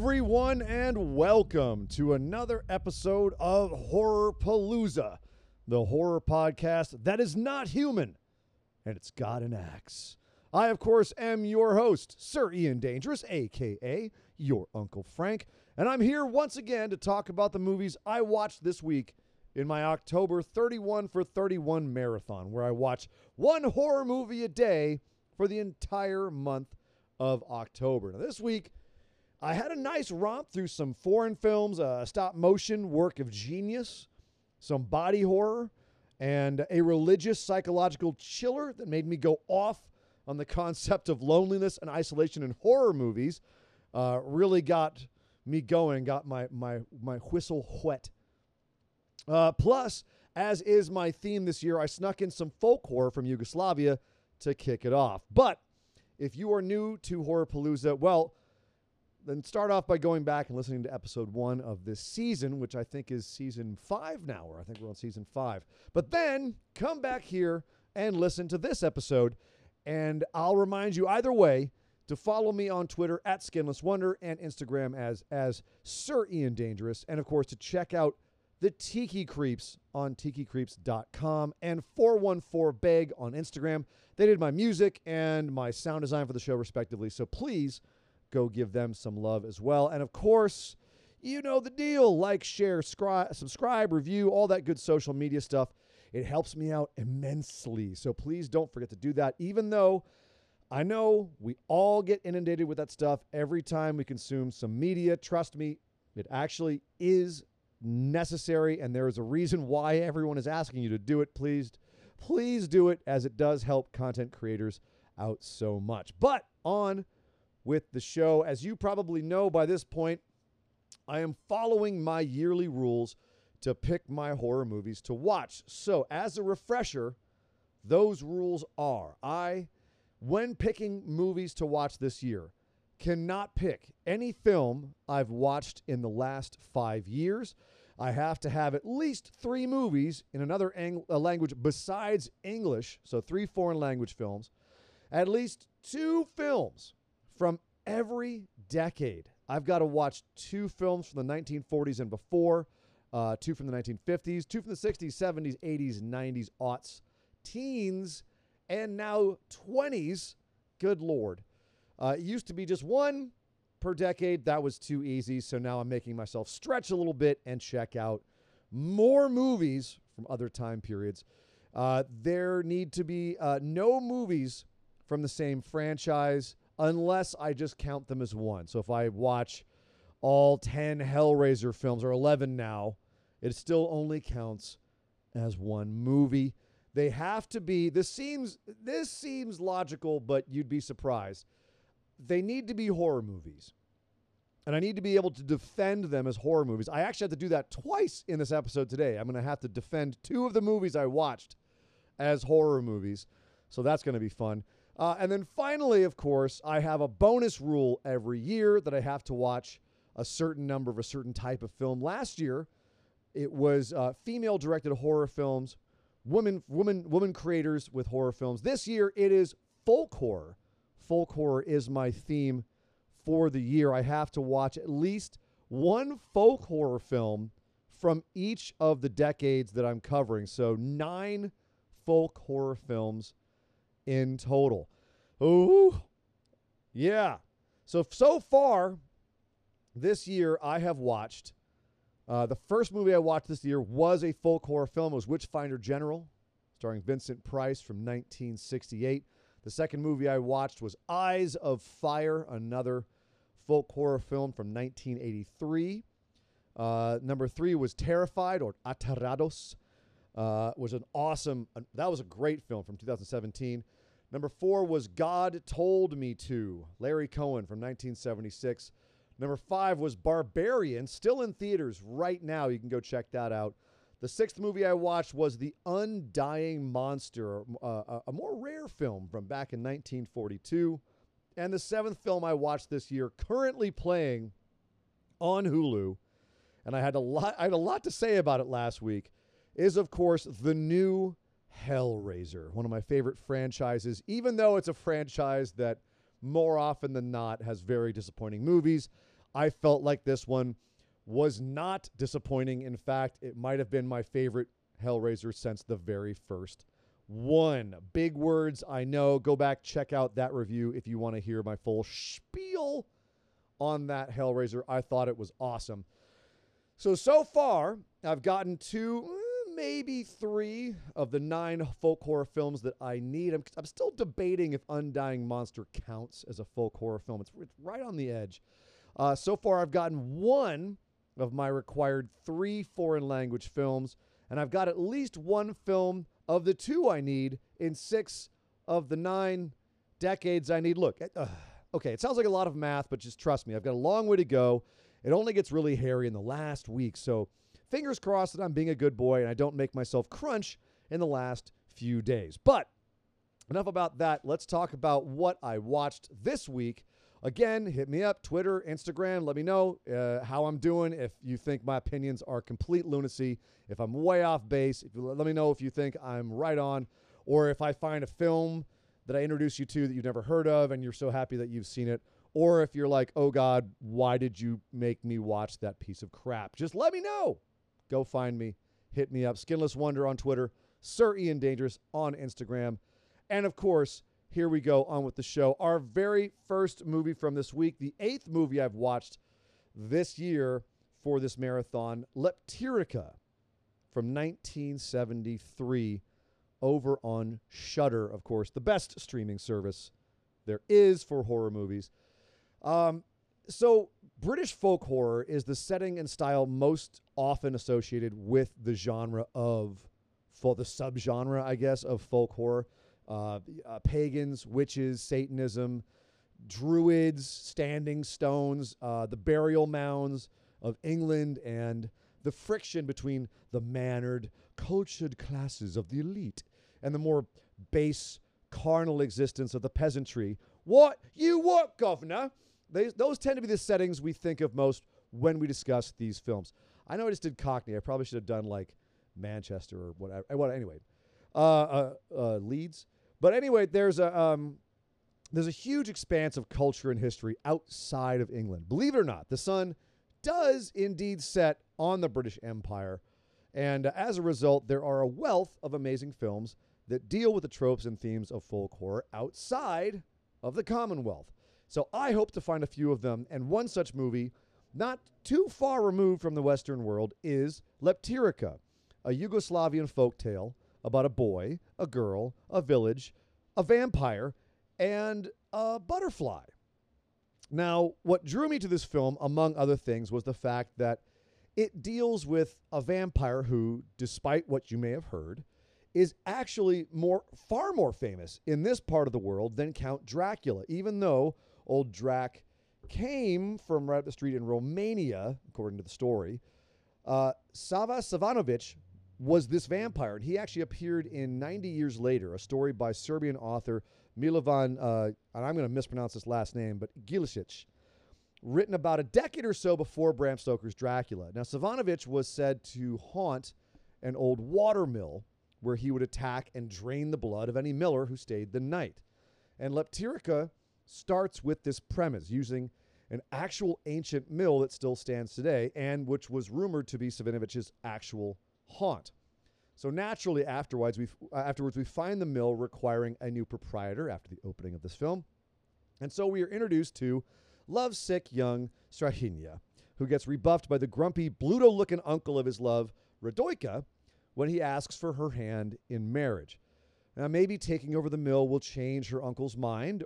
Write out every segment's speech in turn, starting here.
everyone, and welcome to another episode of Horror Palooza, the horror podcast that is not human, and it's got an axe. I, of course, am your host, Sir Ian Dangerous, aka your Uncle Frank, and I'm here once again to talk about the movies I watched this week in my October 31 for 31 marathon, where I watch one horror movie a day for the entire month of October. Now, this week, I had a nice romp through some foreign films, a stop motion work of genius, some body horror, and a religious psychological chiller that made me go off on the concept of loneliness and isolation in horror movies. Uh, really got me going, got my my my whistle wet. Uh, plus, as is my theme this year, I snuck in some folk horror from Yugoslavia to kick it off. But if you are new to Horror Palooza, well, then start off by going back and listening to episode one of this season, which I think is season five now, or I think we're on season five. But then come back here and listen to this episode, and I'll remind you either way to follow me on Twitter at Skinless Wonder and Instagram as as Sir Ian Dangerous, and of course to check out the Tiki Creeps on tikicreeps.com and 414 Beg on Instagram. They did my music and my sound design for the show, respectively. So please go give them some love as well. And of course, you know the deal like, share, scri- subscribe, review, all that good social media stuff. It helps me out immensely. So please don't forget to do that, even though. I know we all get inundated with that stuff every time we consume some media. Trust me, it actually is necessary and there is a reason why everyone is asking you to do it. Please, please do it as it does help content creators out so much. But on with the show, as you probably know by this point, I am following my yearly rules to pick my horror movies to watch. So, as a refresher, those rules are I, when picking movies to watch this year, cannot pick any film I've watched in the last five years. I have to have at least three movies in another ang- language besides English, so three foreign language films, at least two films from every decade. I've got to watch two films from the 1940s and before, uh, two from the 1950s, two from the 60s, 70s, 80s, 90s, aughts, teens, and now 20s. Good Lord. Uh, it used to be just one per decade. That was too easy. So now I'm making myself stretch a little bit and check out more movies from other time periods. Uh, there need to be uh, no movies from the same franchise unless I just count them as one. So if I watch all 10 Hellraiser films, or 11 now, it still only counts as one movie. They have to be this seems this seems logical, but you'd be surprised they need to be horror movies. And I need to be able to defend them as horror movies. I actually have to do that twice in this episode today. I'm going to have to defend two of the movies I watched as horror movies. So that's going to be fun. Uh, and then finally, of course, I have a bonus rule every year that I have to watch a certain number of a certain type of film. Last year, it was uh, female directed horror films, women, women, woman creators with horror films. This year, it is folk horror folk horror is my theme for the year. I have to watch at least one folk horror film from each of the decades that I'm covering. So, nine folk horror films in total. Ooh, yeah. So, so far this year, I have watched. Uh, the first movie I watched this year was a folk horror film. It was Witchfinder General, starring Vincent Price from 1968. The second movie I watched was Eyes of Fire, another folk horror film from 1983. Uh, number three was Terrified or Aterrados. Uh, was an awesome. Uh, that was a great film from 2017. Number four was God Told Me to, Larry Cohen from 1976. Number five was Barbarian, still in theaters right now. You can go check that out. The sixth movie I watched was The Undying Monster, uh, a more rare film from back in 1942. And the seventh film I watched this year, currently playing on Hulu, and I had a lot, I had a lot to say about it last week, is of course the new Hellraiser, one of my favorite franchises. Even though it's a franchise that more often than not has very disappointing movies, I felt like this one was not disappointing. In fact, it might have been my favorite Hellraiser since the very first one. Big words, I know. Go back, check out that review if you want to hear my full spiel on that Hellraiser. I thought it was awesome. So, so far, I've gotten two, maybe three of the nine folk horror films that I need. I'm, I'm still debating if Undying Monster counts as a folk horror film. It's, it's right on the edge. Uh, so far, I've gotten one of my required three foreign language films, and I've got at least one film of the two I need in six of the nine decades I need. Look, uh, okay, it sounds like a lot of math, but just trust me, I've got a long way to go. It only gets really hairy in the last week, so fingers crossed that I'm being a good boy and I don't make myself crunch in the last few days. But enough about that. Let's talk about what I watched this week. Again, hit me up, Twitter, Instagram. Let me know uh, how I'm doing. If you think my opinions are complete lunacy, if I'm way off base, if you, let me know if you think I'm right on, or if I find a film that I introduce you to that you've never heard of and you're so happy that you've seen it, or if you're like, oh God, why did you make me watch that piece of crap? Just let me know. Go find me, hit me up. Skinless Wonder on Twitter, Sir Ian Dangerous on Instagram, and of course here we go on with the show. Our very first movie from this week, the eighth movie I've watched this year for this marathon, Leptirica from 1973 over on Shudder, of course, the best streaming service there is for horror movies. Um, so, British folk horror is the setting and style most often associated with the genre of, for the subgenre, I guess, of folk horror uh, uh, pagans, witches, Satanism, druids, standing stones, uh, the burial mounds of England, and the friction between the mannered, cultured classes of the elite and the more base, carnal existence of the peasantry. What? You what, governor? They, those tend to be the settings we think of most when we discuss these films. I know I just did Cockney. I probably should have done like Manchester or whatever. What anyway? Uh, uh, uh, Leeds. But anyway, there's a um, there's a huge expanse of culture and history outside of England. Believe it or not, the sun does indeed set on the British Empire, and uh, as a result, there are a wealth of amazing films that deal with the tropes and themes of folk horror outside of the Commonwealth. So I hope to find a few of them, and one such movie, not too far removed from the Western world, is Leptirica, a Yugoslavian folk tale about a boy, a girl, a village, a vampire, and a butterfly. Now, what drew me to this film, among other things, was the fact that it deals with a vampire who, despite what you may have heard, is actually more far more famous in this part of the world than Count Dracula, even though old Drac came from right up the street in Romania, according to the story. Uh, Sava Savanovic was this vampire. And he actually appeared in 90 Years Later, a story by Serbian author Milovan, uh, and I'm going to mispronounce his last name, but Gilisic, written about a decade or so before Bram Stoker's Dracula. Now, Savanovic was said to haunt an old water mill where he would attack and drain the blood of any miller who stayed the night. And Leptirica starts with this premise using an actual ancient mill that still stands today and which was rumored to be Savanovic's actual haunt. So naturally, afterwards we, uh, afterwards, we find the mill requiring a new proprietor after the opening of this film. And so we are introduced to lovesick young Strahinja, who gets rebuffed by the grumpy, Bluto looking uncle of his love, Radojka, when he asks for her hand in marriage. Now, maybe taking over the mill will change her uncle's mind,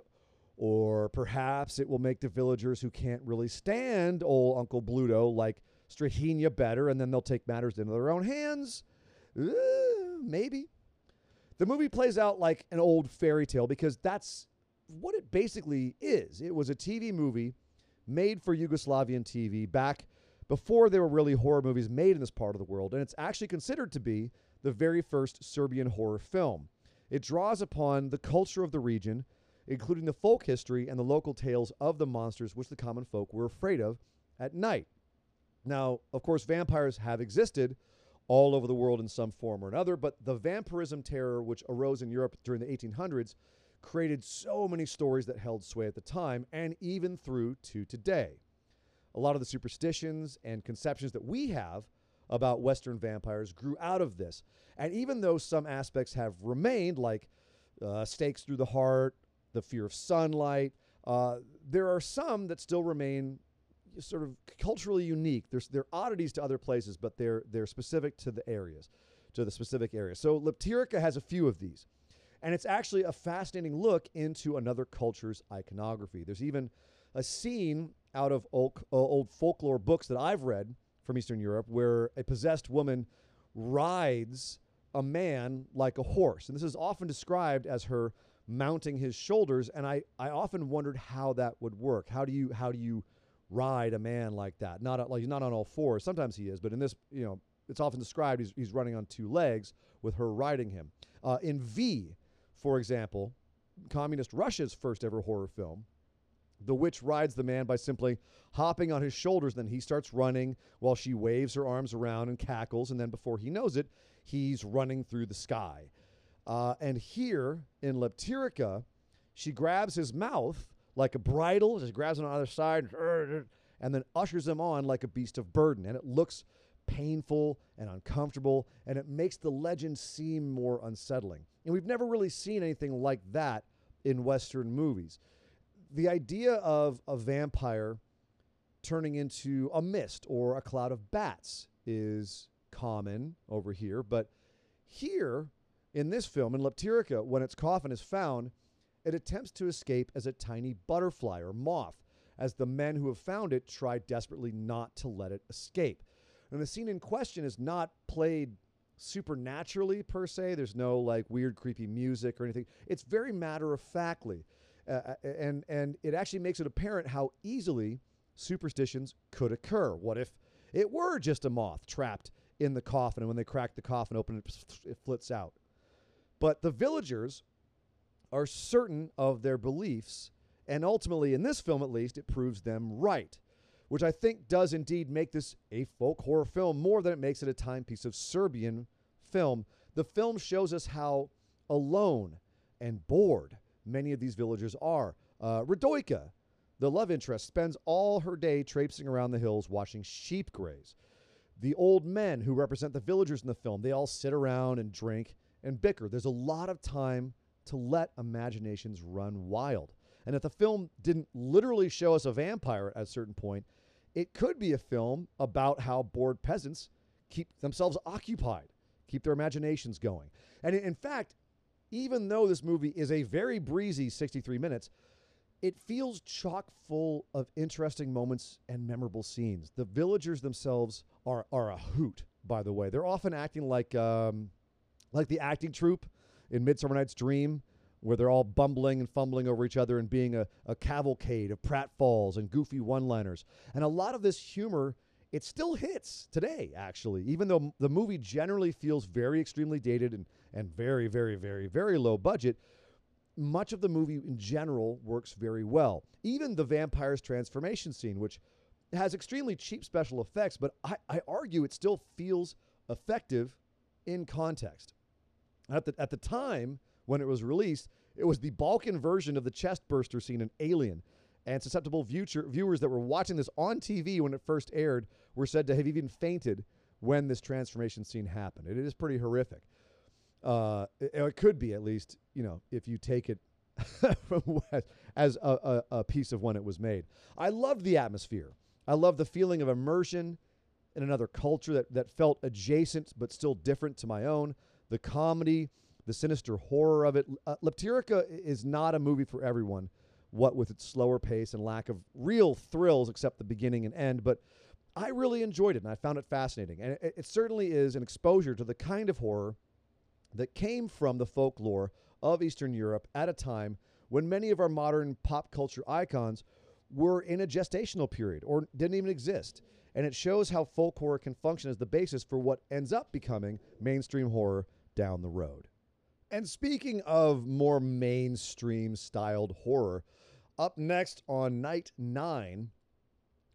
or perhaps it will make the villagers who can't really stand old Uncle Bluto, like Strahinja better, and then they'll take matters into their own hands. Uh, maybe. The movie plays out like an old fairy tale because that's what it basically is. It was a TV movie made for Yugoslavian TV back before there were really horror movies made in this part of the world, and it's actually considered to be the very first Serbian horror film. It draws upon the culture of the region, including the folk history and the local tales of the monsters which the common folk were afraid of at night. Now, of course, vampires have existed all over the world in some form or another, but the vampirism terror, which arose in Europe during the 1800s, created so many stories that held sway at the time and even through to today. a lot of the superstitions and conceptions that we have about Western vampires grew out of this. And even though some aspects have remained, like uh, stakes through the heart, the fear of sunlight, uh, there are some that still remain sort of culturally unique. There's they're oddities to other places, but they're they're specific to the areas, to the specific area. So Leptirica has a few of these, and it's actually a fascinating look into another culture's iconography. There's even a scene out of old, uh, old folklore books that I've read from Eastern Europe where a possessed woman rides a man like a horse, and this is often described as her mounting his shoulders. And I I often wondered how that would work. How do you how do you ride a man like that. Not like he's not on all fours. Sometimes he is, but in this, you know, it's often described he's, he's running on two legs with her riding him. Uh, in Viy, for example, communist Russia's first ever horror film, the witch rides the man by simply hopping on his shoulders. Then he starts running while she waves her arms around and cackles. And then before he knows it, he's running through the sky. Uh, and here in Leptirica, she grabs his mouth like a bridle, just grabs him on either side, and then ushers him on like a beast of burden. And it looks painful and uncomfortable, and it makes the legend seem more unsettling. And we've never really seen anything like that in Western movies. The idea of a vampire turning into a mist or a cloud of bats is common over here, but here in this film, in Leptirica, when its coffin is found, it attempts to escape as a tiny butterfly or moth, as the men who have found it try desperately not to let it escape. And the scene in question is not played supernaturally per se. There's no like weird, creepy music or anything. It's very matter of factly, uh, uh, and and it actually makes it apparent how easily superstitions could occur. What if it were just a moth trapped in the coffin, and when they crack the coffin open, it, it flits out? But the villagers are certain of their beliefs, and ultimately, in this film at least, it proves them right, which I think does indeed make this a folk horror film more than it makes it a timepiece of Serbian film. The film shows us how alone and bored many of these villagers are. Uh, Radojka, the love interest, spends all her day traipsing around the hills watching sheep graze. The old men who represent the villagers in the film, they all sit around and drink and bicker. There's a lot of time to let imaginations run wild. And if the film didn't literally show us a vampire at a certain point, it could be a film about how bored peasants keep themselves occupied, keep their imaginations going. And in fact, even though this movie is a very breezy 63 minutes, it feels chock full of interesting moments and memorable scenes. The villagers themselves are are a hoot, by the way. They're often acting like um, like the acting troupe in Midsummer Night's Dream, where they're all bumbling and fumbling over each other and being a, a cavalcade of pratfalls and goofy one liners. And a lot of this humor, it still hits today, actually, even though the movie generally feels very extremely dated and, and very, very, very, very low budget. Much of the movie in general works very well. Even the vampire's transformation scene, which has extremely cheap special effects, but I, I argue it still feels effective in context. At the, at the time when it was released, it was the Balkan version of the chest burster scene in Alien. And susceptible viewer, viewers that were watching this on TV when it first aired were said to have even fainted when this transformation scene happened. It is pretty horrific. Uh, it, it, could be, at least, you know, if you take it as a, a, a piece of when it was made. I loved the atmosphere. I love the feeling of immersion in another culture that, that felt adjacent but still different to my own the comedy, the sinister horror of it. Uh, Leptirica is not a movie for everyone, what with its slower pace and lack of real thrills except the beginning and end. But I really enjoyed it and I found it fascinating. And it, it certainly is an exposure to the kind of horror that came from the folklore of Eastern Europe at a time when many of our modern pop culture icons were in a gestational period or didn't even exist. And it shows how folk horror can function as the basis for what ends up becoming mainstream horror down the road. And speaking of more mainstream styled horror, up next on night nine,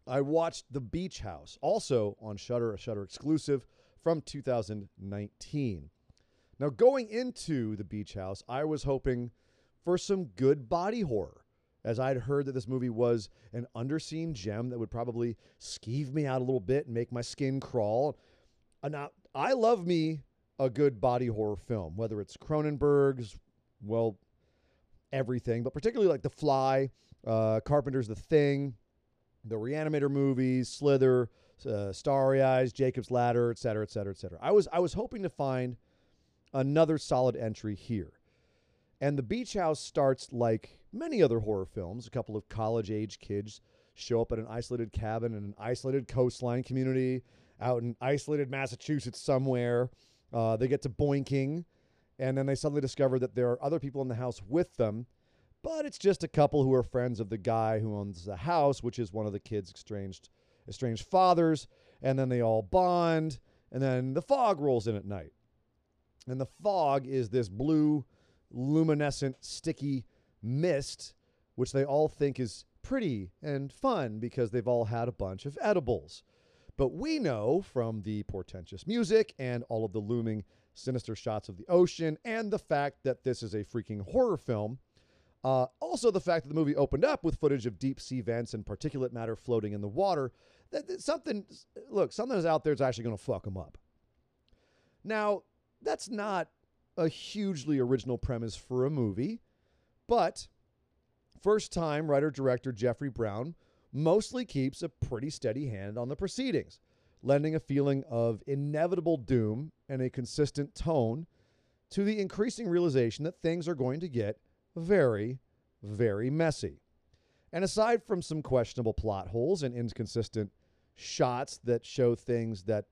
I watched The Beach House, also on Shudder, a Shudder exclusive from 2019. Now, going into The Beach House, I was hoping for some good body horror. As I'd heard that this movie was an underseen gem that would probably skeeve me out a little bit and make my skin crawl. And now, I love me a good body horror film, whether it's Cronenberg's, well, everything, but particularly like The Fly, uh, Carpenter's The Thing, the Reanimator movies, Slither, uh, Starry Eyes, Jacob's Ladder, et cetera, et cetera, et cetera. I was I was hoping to find another solid entry here. And the beach house starts like many other horror films. A couple of college age kids show up at an isolated cabin in an isolated coastline community out in isolated Massachusetts somewhere. Uh, they get to boinking, and then they suddenly discover that there are other people in the house with them, but it's just a couple who are friends of the guy who owns the house, which is one of the kids' estranged estranged fathers. And then they all bond, and then the fog rolls in at night, and the fog is this blue, luminescent, sticky mist, which they all think is pretty and fun because they've all had a bunch of edibles. But we know from the portentous music and all of the looming sinister shots of the ocean and the fact that this is a freaking horror film. Uh, also, the fact that the movie opened up with footage of deep sea vents and particulate matter floating in the water. That, that something, look, something is out there is actually going to fuck them up. Now, that's not a hugely original premise for a movie, but first time writer director Jeffrey Brown mostly keeps a pretty steady hand on the proceedings, lending a feeling of inevitable doom and a consistent tone to the increasing realization that things are going to get very, very messy. And aside from some questionable plot holes and inconsistent shots that show things that,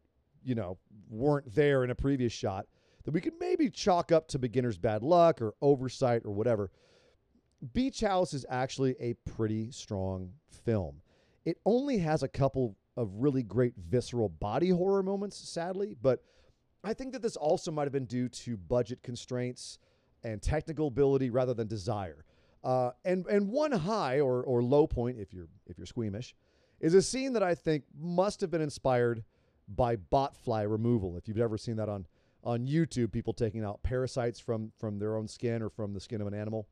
you know, weren't there in a previous shot, that we could maybe chalk up to beginner's bad luck or oversight or whatever. Beach House is actually a pretty strong film. It only has a couple of really great visceral body horror moments, sadly, but I think that this also might have been due to budget constraints and technical ability rather than desire. Uh, and and one high or or low point, if you're if you're squeamish, is a scene that I think must have been inspired by botfly removal. If you've ever seen that on on YouTube, people taking out parasites from from their own skin or from the skin of an animal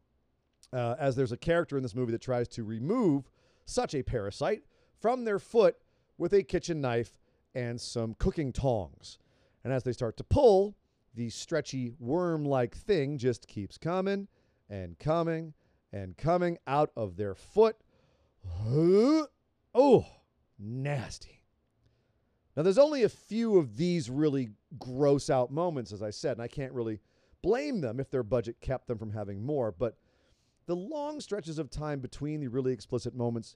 uh, as there's a character in this movie that tries to remove such a parasite from their foot with a kitchen knife and some cooking tongs. And as they start to pull, the stretchy worm like thing just keeps coming and coming and coming out of their foot. Oh, nasty. Now, there's only a few of these really gross out moments, as I said, and I can't really blame them if their budget kept them from having more, but the long stretches of time between the really explicit moments,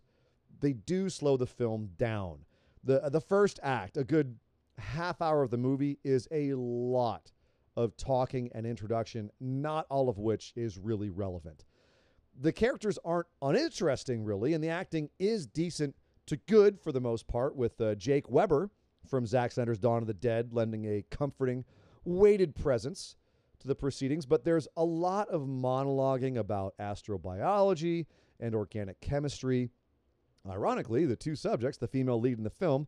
they do slow the film down. The, the first act, a good half hour of the movie, is a lot of talking and introduction, not all of which is really relevant. The characters aren't uninteresting, really, and the acting is decent to good for the most part, with uh, Jake Weber from Zack Snyder's Dawn of the Dead lending a comforting, weighted presence to the proceedings, but there's a lot of monologuing about astrobiology and organic chemistry. Ironically, the two subjects, the female lead in the film,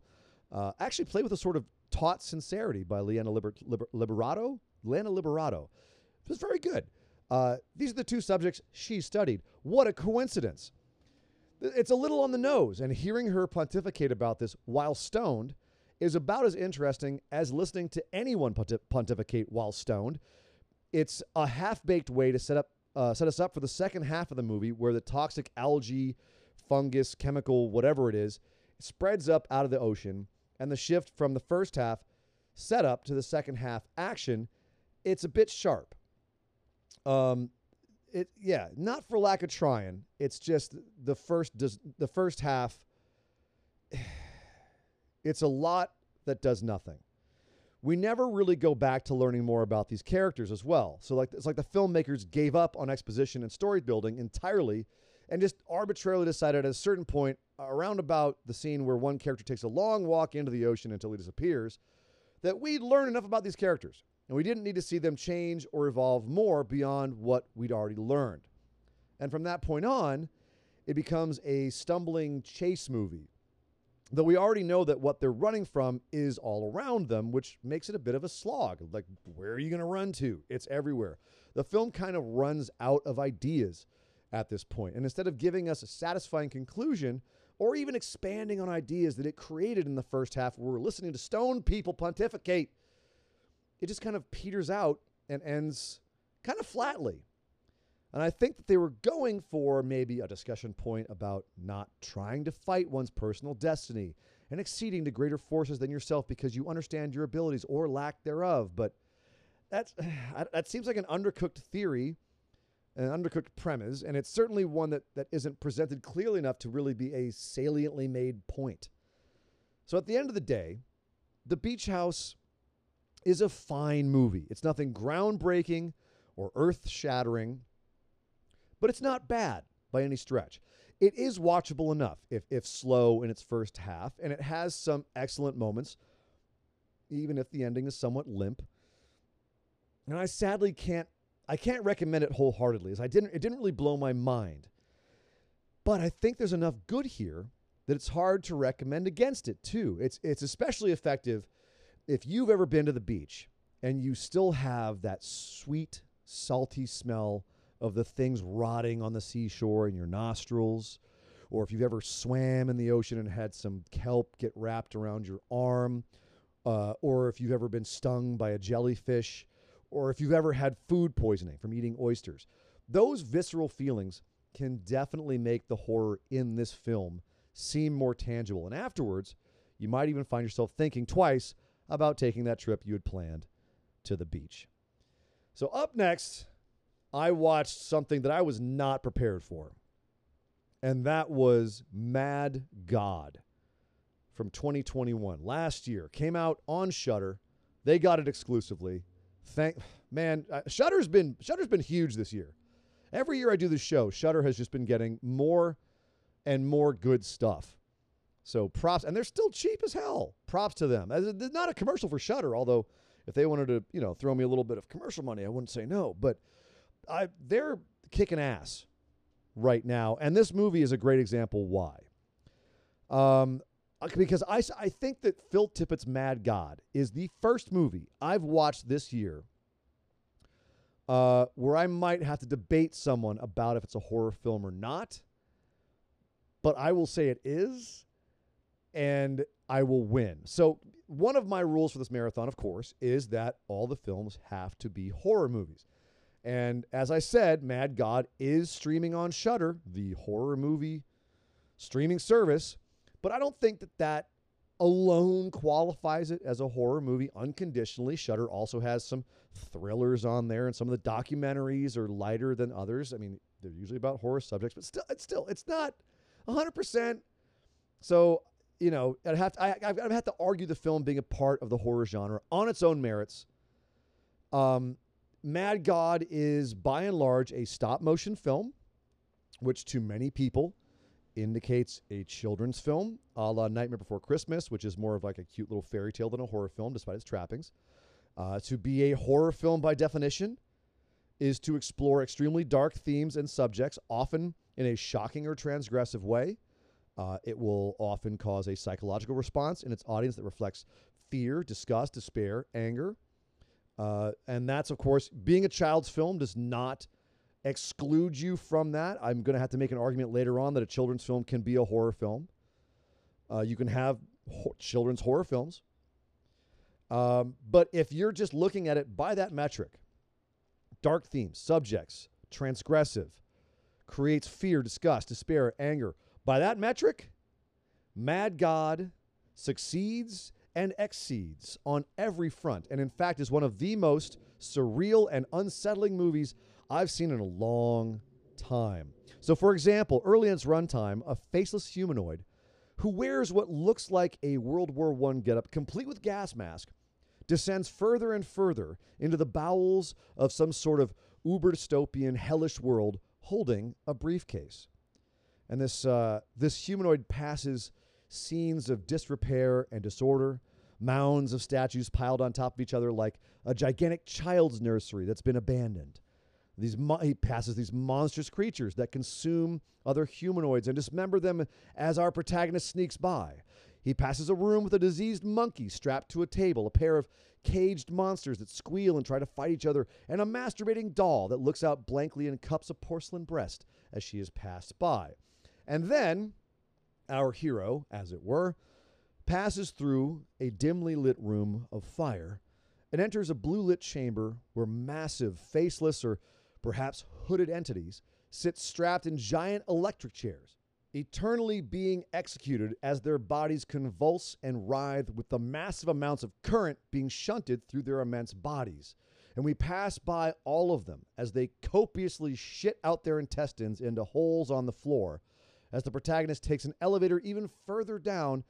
uh, actually play with a sort of taut sincerity by Liana Liber- Liber- Liberato. Liana Liberato. It was very good. Uh, these are the two subjects she studied. What a coincidence. It's a little on the nose, and hearing her pontificate about this while stoned is about as interesting as listening to anyone pontif- pontificate while stoned it's a half-baked way to set up uh, set us up for the second half of the movie where the toxic algae, fungus, chemical, whatever it is, spreads up out of the ocean, and the shift from the first half setup to the second half action, it's a bit sharp. Um, it yeah, not for lack of trying. It's just the first does the first half. It's a lot that does nothing we never really go back to learning more about these characters as well. So like it's like the filmmakers gave up on exposition and story building entirely and just arbitrarily decided at a certain point around about the scene where one character takes a long walk into the ocean until he disappears that we'd learn enough about these characters and we didn't need to see them change or evolve more beyond what we'd already learned. And from that point on, it becomes a stumbling chase movie Though we already know that what they're running from is all around them, which makes it a bit of a slog. Like, where are you going to run to? It's everywhere. The film kind of runs out of ideas. at this point. And instead of giving us a satisfying conclusion or even expanding on ideas that it created in the first half where we're listening to stone people pontificate, it just kind of peters out and ends kind of flatly. And I think that they were going for maybe a discussion point about not trying to fight one's personal destiny and acceding to greater forces than yourself because you understand your abilities or lack thereof. But that's that seems like an undercooked theory, an undercooked premise, and it's certainly one that, that isn't presented clearly enough to really be a saliently made point. So at the end of the day, The Beach House is a fine movie. It's nothing groundbreaking or earth shattering, but it's not bad by any stretch. It is watchable enough, if, if slow in its first half, and it has some excellent moments, even if the ending is somewhat limp. And I sadly can't I can't recommend it wholeheartedly, as I didn't it didn't really blow my mind. But I think there's enough good here that it's hard to recommend against it too. It's it's especially effective if you've ever been to the beach and you still have that sweet, salty smell of the things rotting on the seashore in your nostrils, or if you've ever swam in the ocean and had some kelp get wrapped around your arm, uh, or if you've ever been stung by a jellyfish, or if you've ever had food poisoning from eating oysters, those visceral feelings can definitely make the horror in this film seem more tangible. And afterwards, you might even find yourself thinking twice about taking that trip you had planned to the beach. So, up next, I watched something that I was not prepared for, and that was Mad God from 2021. Last year, came out on Shudder. They got it exclusively. Thank man, uh, Shudder's been Shudder's been huge this year. Every year I do this show, Shudder has just been getting more and more good stuff. So props, and they're still cheap as hell. Props to them. It's not a commercial for Shudder, although if they wanted to, you know, throw me a little bit of commercial money, I wouldn't say no. But I, they're kicking ass right now, and this movie is a great example why. Um, uh, because I, I think that Phil Tippett's Mad God is the first movie I've watched this year uh, where I might have to debate someone about if it's a horror film or not. But I will say it is and I will win. So, one of my rules for this marathon, of course, is that all the films have to be horror movies. And as I said, Mad God is streaming on Shudder, the horror movie streaming service. But I don't think that that alone qualifies it as a horror movie unconditionally. Shudder also has some thrillers on there, and some of the documentaries are lighter than others. I mean, they're usually about horror subjects, but still, it's still it's not 100. percent So you know, I'd have to, I, I've, I've had to argue the film being a part of the horror genre on its own merits. Um, Mad God is by and large a stop motion film, which to many people indicates a children's film, a la Nightmare Before Christmas, which is more of like a cute little fairy tale than a horror film, despite its trappings. Uh, to be a horror film by definition is to explore extremely dark themes and subjects, often in a shocking or transgressive way. Uh, it will often cause a psychological response in its audience that reflects fear, disgust, despair, anger. Uh, and that's, of course, being a child's film does not exclude you from that. I'm going to have to make an argument later on that a children's film can be a horror film. Uh, you can have ho- children's horror films. Um, but if you're just looking at it by that metric, dark themes, subjects, transgressive, creates fear, disgust, despair, anger, by that metric, Mad God succeeds and exceeds on every front, and in fact is one of the most surreal and unsettling movies I've seen in a long time. So, for example, early in its runtime, a faceless humanoid who wears what looks like a World War I getup, complete with gas mask, descends further and further into the bowels of some sort of uber dystopian, hellish world holding a briefcase. And this, uh, this humanoid passes scenes of disrepair and disorder, mounds of statues piled on top of each other like a gigantic child's nursery that's been abandoned. These mo- he passes these monstrous creatures that consume other humanoids and dismember them as our protagonist sneaks by. He passes a room with a diseased monkey strapped to a table, a pair of caged monsters that squeal and try to fight each other, and a masturbating doll that looks out blankly and cups a porcelain breast as she is passed by. And then, our hero, as it were, passes through a dimly lit room of fire and enters a blue lit chamber where massive, faceless, or perhaps hooded entities sit strapped in giant electric chairs, eternally being executed as their bodies convulse and writhe with the massive amounts of current being shunted through their immense bodies. And we pass by all of them as they copiously shit out their intestines into holes on the floor. As the protagonist takes an elevator even further down,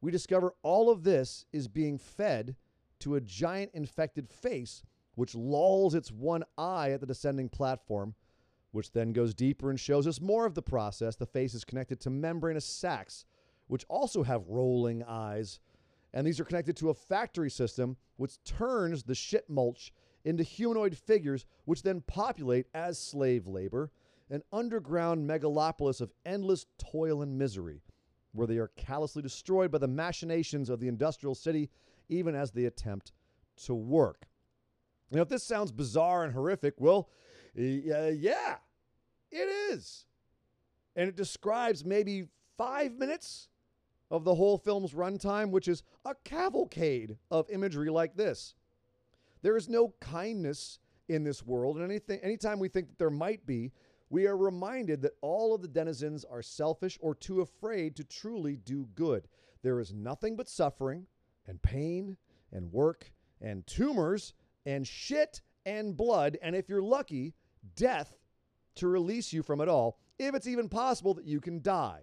we discover all of this is being fed to a giant infected face, which lolls its one eye at the descending platform, which then goes deeper and shows us more of the process. The face is connected to membranous sacs, which also have rolling eyes. And these are connected to a factory system, which turns the shit mulch into humanoid figures, which then populate as slave labor, an underground megalopolis of endless toil and misery, where they are callously destroyed by the machinations of the industrial city even as they attempt to work. Now, if this sounds bizarre and horrific, well, uh, yeah, it is. And it describes maybe five minutes of the whole film's runtime, which is a cavalcade of imagery like this. There is no kindness in this world, and anything, anytime we think that there might be, we are reminded that all of the denizens are selfish or too afraid to truly do good. There is nothing but suffering, and pain and work and tumors and shit and blood, and if you're lucky, death to release you from it all, if it's even possible that you can die.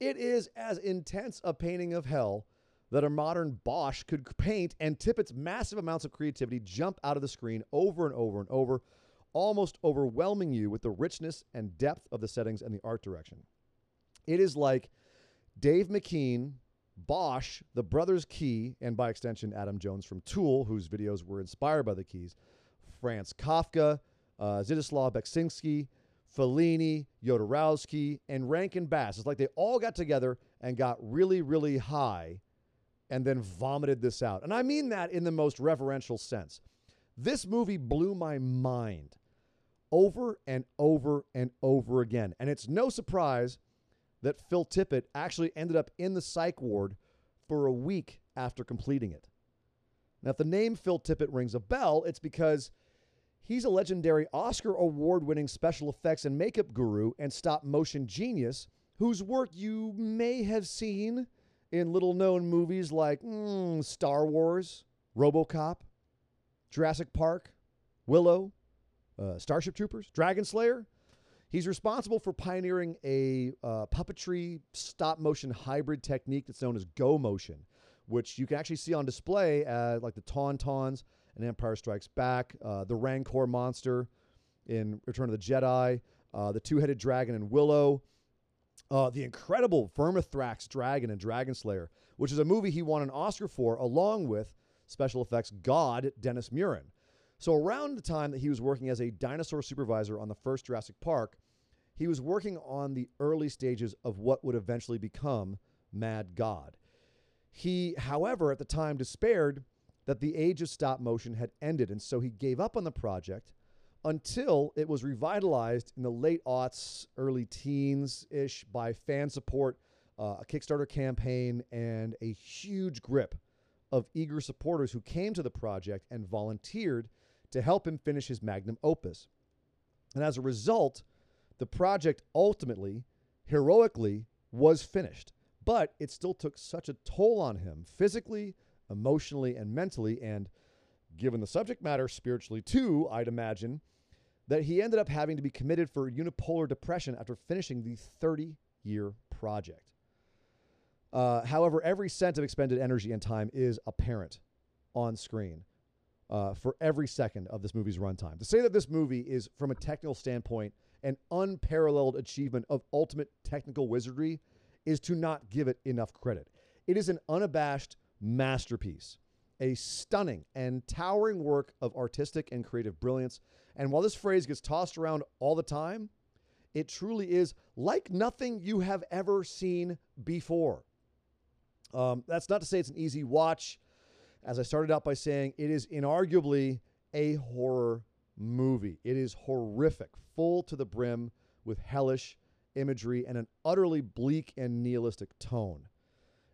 It is as intense a painting of hell that a modern Bosch could paint, and Tippett's massive amounts of creativity jump out of the screen over and over and over, almost overwhelming you with the richness and depth of the settings and the art direction. It is like Dave McKean Bosch, the Brothers Quay, and by extension, Adam Jones from Tool, whose videos were inspired by the Quays, Franz Kafka, uh, Zdzislaw Beksiński, Fellini, Jodorowsky, and Rankin Bass. It's like they all got together and got really, really high and then vomited this out. And I mean that in the most reverential sense. This movie blew my mind over and over and over again. And it's no surprise that Phil Tippett actually ended up in the psych ward for a week after completing it. Now, if the name Phil Tippett rings a bell, it's because he's a legendary Oscar award winning special effects and makeup guru and stop motion genius whose work you may have seen in little known movies like mm, Star Wars, Robocop, Jurassic Park, Willow, uh, Starship Troopers, Dragon Slayer, He's responsible for pioneering a uh, puppetry stop motion hybrid technique that's known as Go Motion, which you can actually see on display at like the Tauntauns in Empire Strikes Back, uh, the Rancor monster in Return of the Jedi, uh, the two headed dragon in Willow, uh, the incredible Vermithrax dragon in Dragon Slayer, which is a movie he won an Oscar for, along with special effects god Dennis Muren. So, around the time that he was working as a dinosaur supervisor on the first Jurassic Park, he was working on the early stages of what would eventually become Mad God. He, however, at the time despaired that the age of stop motion had ended, and so he gave up on the project until it was revitalized in the late aughts, early teens ish by fan support, uh, a Kickstarter campaign, and a huge grip of eager supporters who came to the project and volunteered to help him finish his magnum opus. And as a result, the project ultimately, heroically, was finished. But it still took such a toll on him physically, emotionally, and mentally, and given the subject matter, spiritually too, I'd imagine, that he ended up having to be committed for unipolar depression after finishing the 30 year project. Uh, however, every cent of expended energy and time is apparent on screen uh, for every second of this movie's runtime. To say that this movie is, from a technical standpoint, an unparalleled achievement of ultimate technical wizardry is to not give it enough credit. It is an unabashed masterpiece, a stunning and towering work of artistic and creative brilliance. And while this phrase gets tossed around all the time, it truly is like nothing you have ever seen before. Um, that's not to say it's an easy watch. As I started out by saying, it is inarguably a horror movie. It is horrific, full to the brim with hellish imagery and an utterly bleak and nihilistic tone.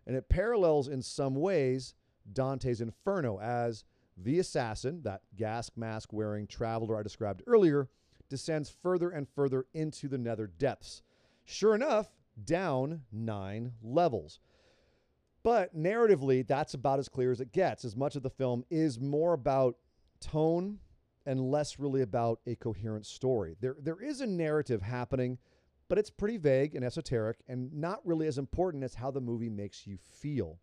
And it parallels in some ways Dante's Inferno as the assassin, that gas mask wearing traveler I described earlier, descends further and further into the nether depths. Sure enough, down nine levels. But narratively, that's about as clear as it gets, as much of the film is more about tone and less really about a coherent story. There, there is a narrative happening, but it's pretty vague and esoteric and not really as important as how the movie makes you feel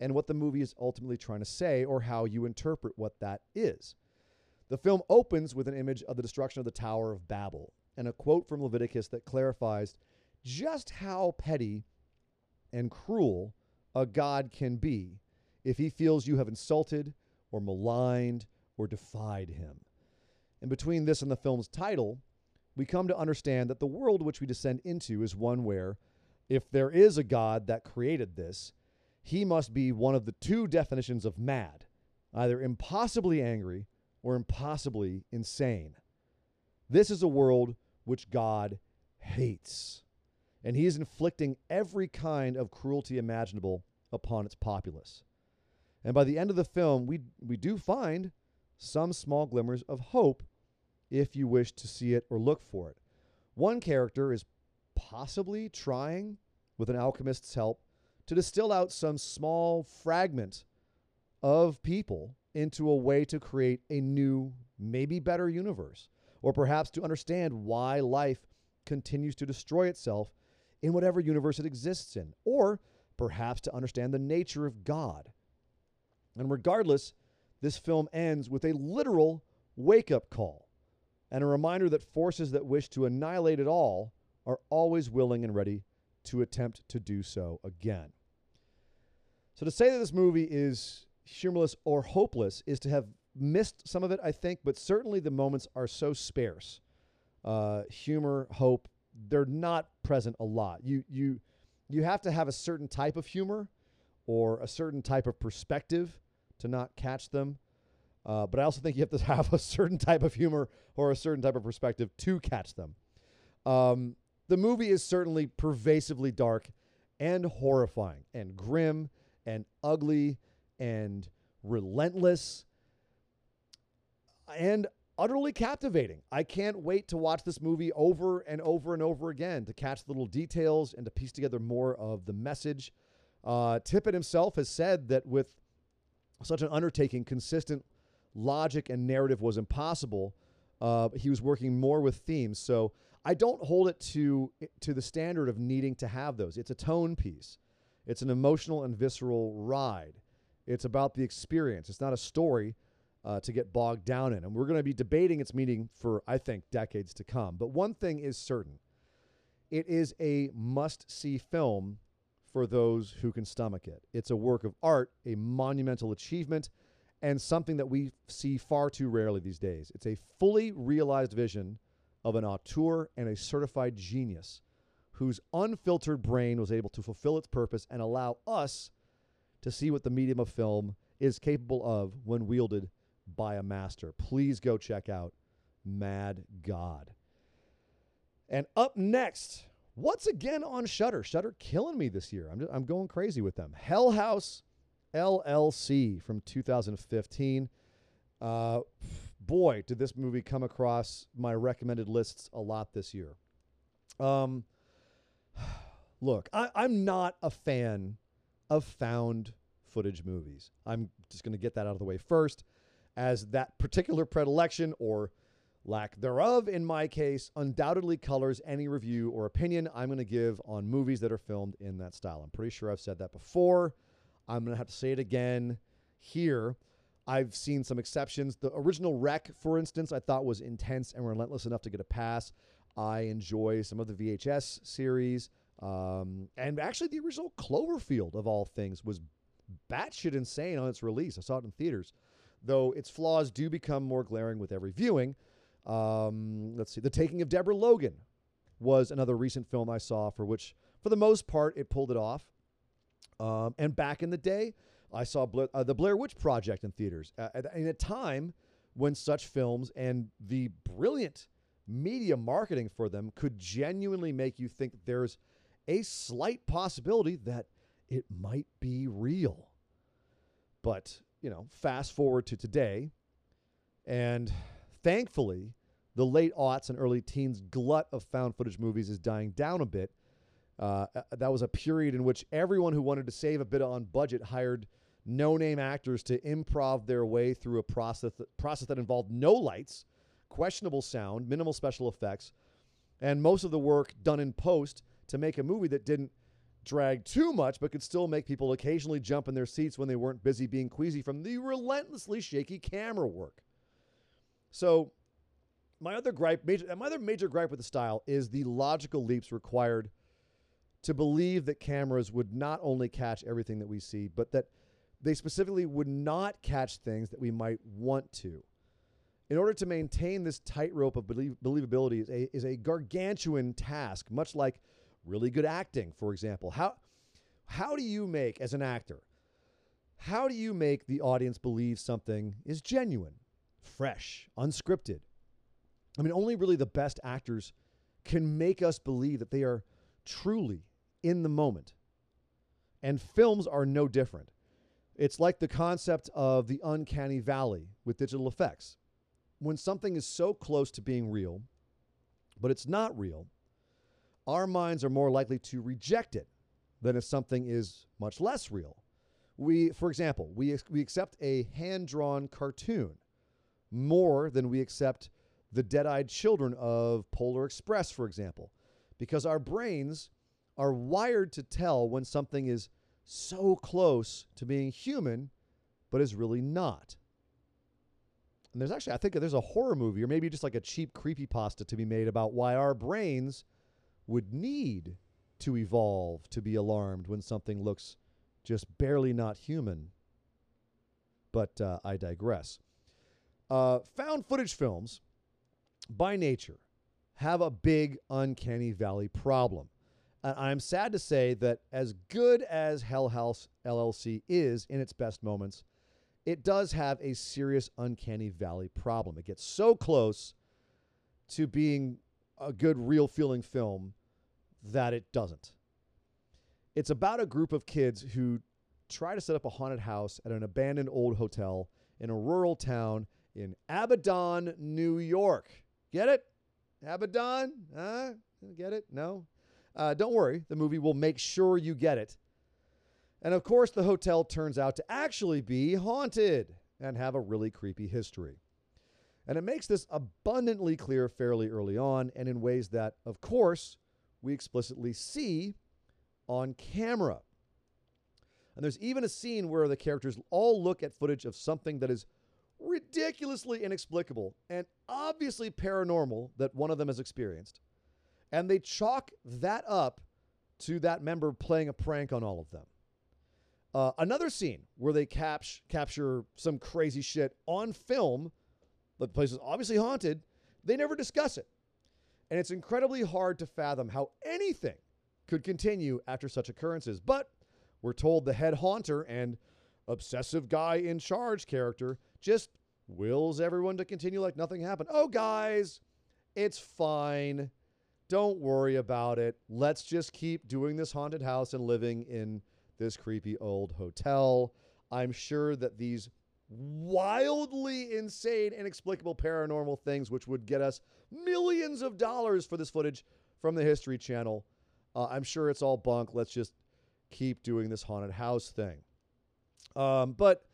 and what the movie is ultimately trying to say or how you interpret what that is. The film opens with an image of the destruction of the Tower of Babel and a quote from Leviticus that clarifies just how petty and cruel a God can be if he feels you have insulted or maligned or defied him. And between this and the film's title, we come to understand that the world which we descend into is one where, if there is a God that created this, he must be one of the two definitions of mad, either impossibly angry or impossibly insane. This is a world which God hates, and he is inflicting every kind of cruelty imaginable upon its populace. And by the end of the film, we, we do find some small glimmers of hope if you wish to see it or look for it. One character is possibly trying, with an alchemist's help, to distill out some small fragment of people into a way to create a new, maybe better universe, or perhaps to understand why life continues to destroy itself in whatever universe it exists in, or perhaps to understand the nature of God. And regardless, this film ends with a literal wake up call and a reminder that forces that wish to annihilate it all are always willing and ready to attempt to do so again. So, to say that this movie is humorless or hopeless is to have missed some of it, I think, but certainly the moments are so sparse. Uh, humor, hope, they're not present a lot. You, you, you have to have a certain type of humor or a certain type of perspective to not catch them. Uh, but I also think you have to have a certain type of humor or a certain type of perspective to catch them. Um, the movie is certainly pervasively dark and horrifying and grim and ugly and relentless and utterly captivating. I can't wait to watch this movie over and over and over again to catch the little details and to piece together more of the message. Uh, Tippett himself has said that with such an undertaking, consistent logic and narrative was impossible. Uh, he was working more with themes. So I don't hold it to to the standard of needing to have those. It's a tone piece. It's an emotional and visceral ride. It's about the experience. It's not a story uh, to get bogged down in. And we're going to be debating its meaning for, I think, decades to come. But one thing is certain it is a must see film for those who can stomach it. It's a work of art, a monumental achievement, and something that we see far too rarely these days. It's a fully realized vision of an auteur and a certified genius whose unfiltered brain was able to fulfill its purpose and allow us to see what the medium of film is capable of when wielded by a master. Please go check out Mad God. And up next, what's again on Shudder. Shudder killing me this year. I'm just, I'm going crazy with them. Hell House LLC from 2015. Uh, boy, did this movie come across my recommended lists a lot this year. Um, look, I, I'm not a fan of found footage movies. I'm just going to get that out of the way first, as that particular predilection or lack thereof, in my case, undoubtedly colors any review or opinion I'm going to give on movies that are filmed in that style. I'm pretty sure I've said that before. I'm going to have to say it again here. I've seen some exceptions. The original REC, for instance, I thought was intense and relentless enough to get a pass. I enjoy some of the VHS series. Um, and actually, the original Cloverfield, of all things, was batshit insane on its release. I saw it in theaters, though its flaws do become more glaring with every viewing. Um, let's see, The Taking of Deborah Logan, was another recent film I saw for which, for the most part, it pulled it off. Um, and back in the day, I saw Bla- uh, the Blair Witch Project in theaters uh, at- in a time when such films and the brilliant media marketing for them could genuinely make you think there's a slight possibility that it might be real. But, you know, fast forward to today, and thankfully, the late aughts and early teens glut of found footage movies is dying down a bit. Uh, uh, that was a period in which everyone who wanted to save a bit on budget hired no name actors to improv their way through a process process that involved no lights, questionable sound, minimal special effects, and most of the work done in post to make a movie that didn't drag too much but could still make people occasionally jump in their seats when they weren't busy being queasy from the relentlessly shaky camera work. So, my other gripe, major, my other major gripe with the style is the logical leaps required to believe that cameras would not only catch everything that we see, but that they specifically would not catch things that we might want to. In order to maintain this tightrope of belie- believability is a, is a gargantuan task, much like really good acting, for example. How, how do you make, as an actor, how do you make the audience believe something is genuine, fresh, unscripted? I mean, only really the best actors can make us believe that they are truly in the moment. And films are no different. It's like the concept of the uncanny valley with digital effects. When something is so close to being real, but it's not real, our minds are more likely to reject it than if something is much less real. We, for example, we, we accept a hand drawn cartoon more than we accept the dead eyed children of Polar Express, for example, because our brains are wired to tell when something is so close to being human, but is really not. And there's actually, I think there's a horror movie or maybe just like a cheap creepy pasta to be made about why our brains would need to evolve to be alarmed when something looks just barely not human. But uh, I digress. Uh, found footage films, by nature, have a big uncanny valley problem. And I'm sad to say that as good as Hell House LLC is in its best moments, it does have a serious uncanny valley problem. It gets so close to being a good, real feeling film that it doesn't. It's about a group of kids who try to set up a haunted house at an abandoned old hotel in a rural town in Abaddon, New York. Get it? Abaddon? Huh? Get it? No? Uh, don't worry, the movie will make sure you get it. And of course, the hotel turns out to actually be haunted and have a really creepy history. And it makes this abundantly clear fairly early on and in ways that, of course, we explicitly see on camera. And there's even a scene where the characters all look at footage of something that is ridiculously inexplicable and obviously paranormal that one of them has experienced. And they chalk that up to that member playing a prank on all of them. Uh, another scene where they capt- capture some crazy shit on film, the place is obviously haunted, they never discuss it. And it's incredibly hard to fathom how anything could continue after such occurrences. But we're told the head haunter and obsessive guy in charge character just wills everyone to continue like nothing happened. Oh, guys, it's fine. Don't worry about it. Let's just keep doing this haunted house and living in this creepy old hotel. I'm sure that these wildly insane, inexplicable paranormal things, which would get us millions of dollars for this footage from the History Channel, uh, I'm sure it's all bunk. Let's just keep doing this haunted house thing. Um, but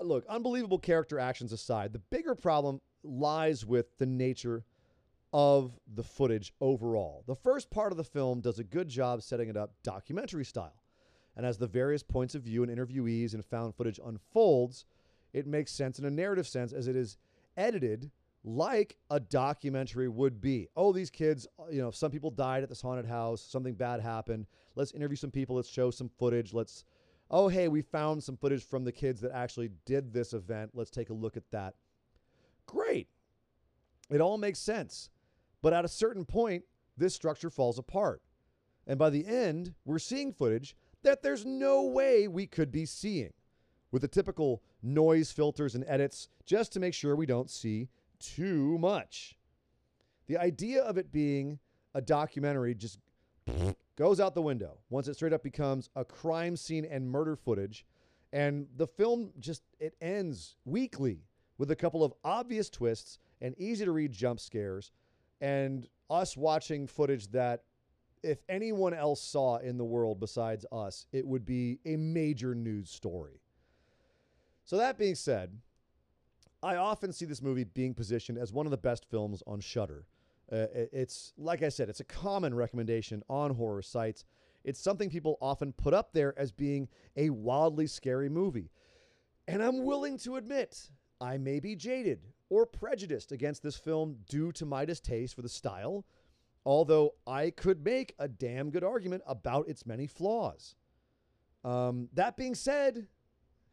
look, unbelievable character actions aside, the bigger problem lies with the nature of the footage overall. The first part of the film does a good job setting it up documentary style. And as the various points of view and interviewees and found footage unfolds, it makes sense in a narrative sense as it is edited like a documentary would be. Oh, these kids, you know, some people died at this haunted house, something bad happened. Let's interview some people, let's show some footage, let's oh, hey, we found some footage from the kids that actually did this event. Let's take a look at that. Great. It all makes sense. But at a certain point, this structure falls apart. And by the end, we're seeing footage that there's no way we could be seeing with a typical noise filters and edits just to make sure we don't see too much. The idea of it being a documentary just goes out the window once it straight up becomes a crime scene and murder footage and the film just it ends weakly with a couple of obvious twists and easy to read jump scares and us watching footage that if anyone else saw in the world besides us, it would be a major news story. So that being said, I often see this movie being positioned as one of the best films on Shudder. Uh, it's like I said, it's a common recommendation on horror sites. It's something people often put up there as being a wildly scary movie. And I'm willing to admit I may be jaded or prejudiced against this film due to my distaste for the style, although I could make a damn good argument about its many flaws. Um, that being said,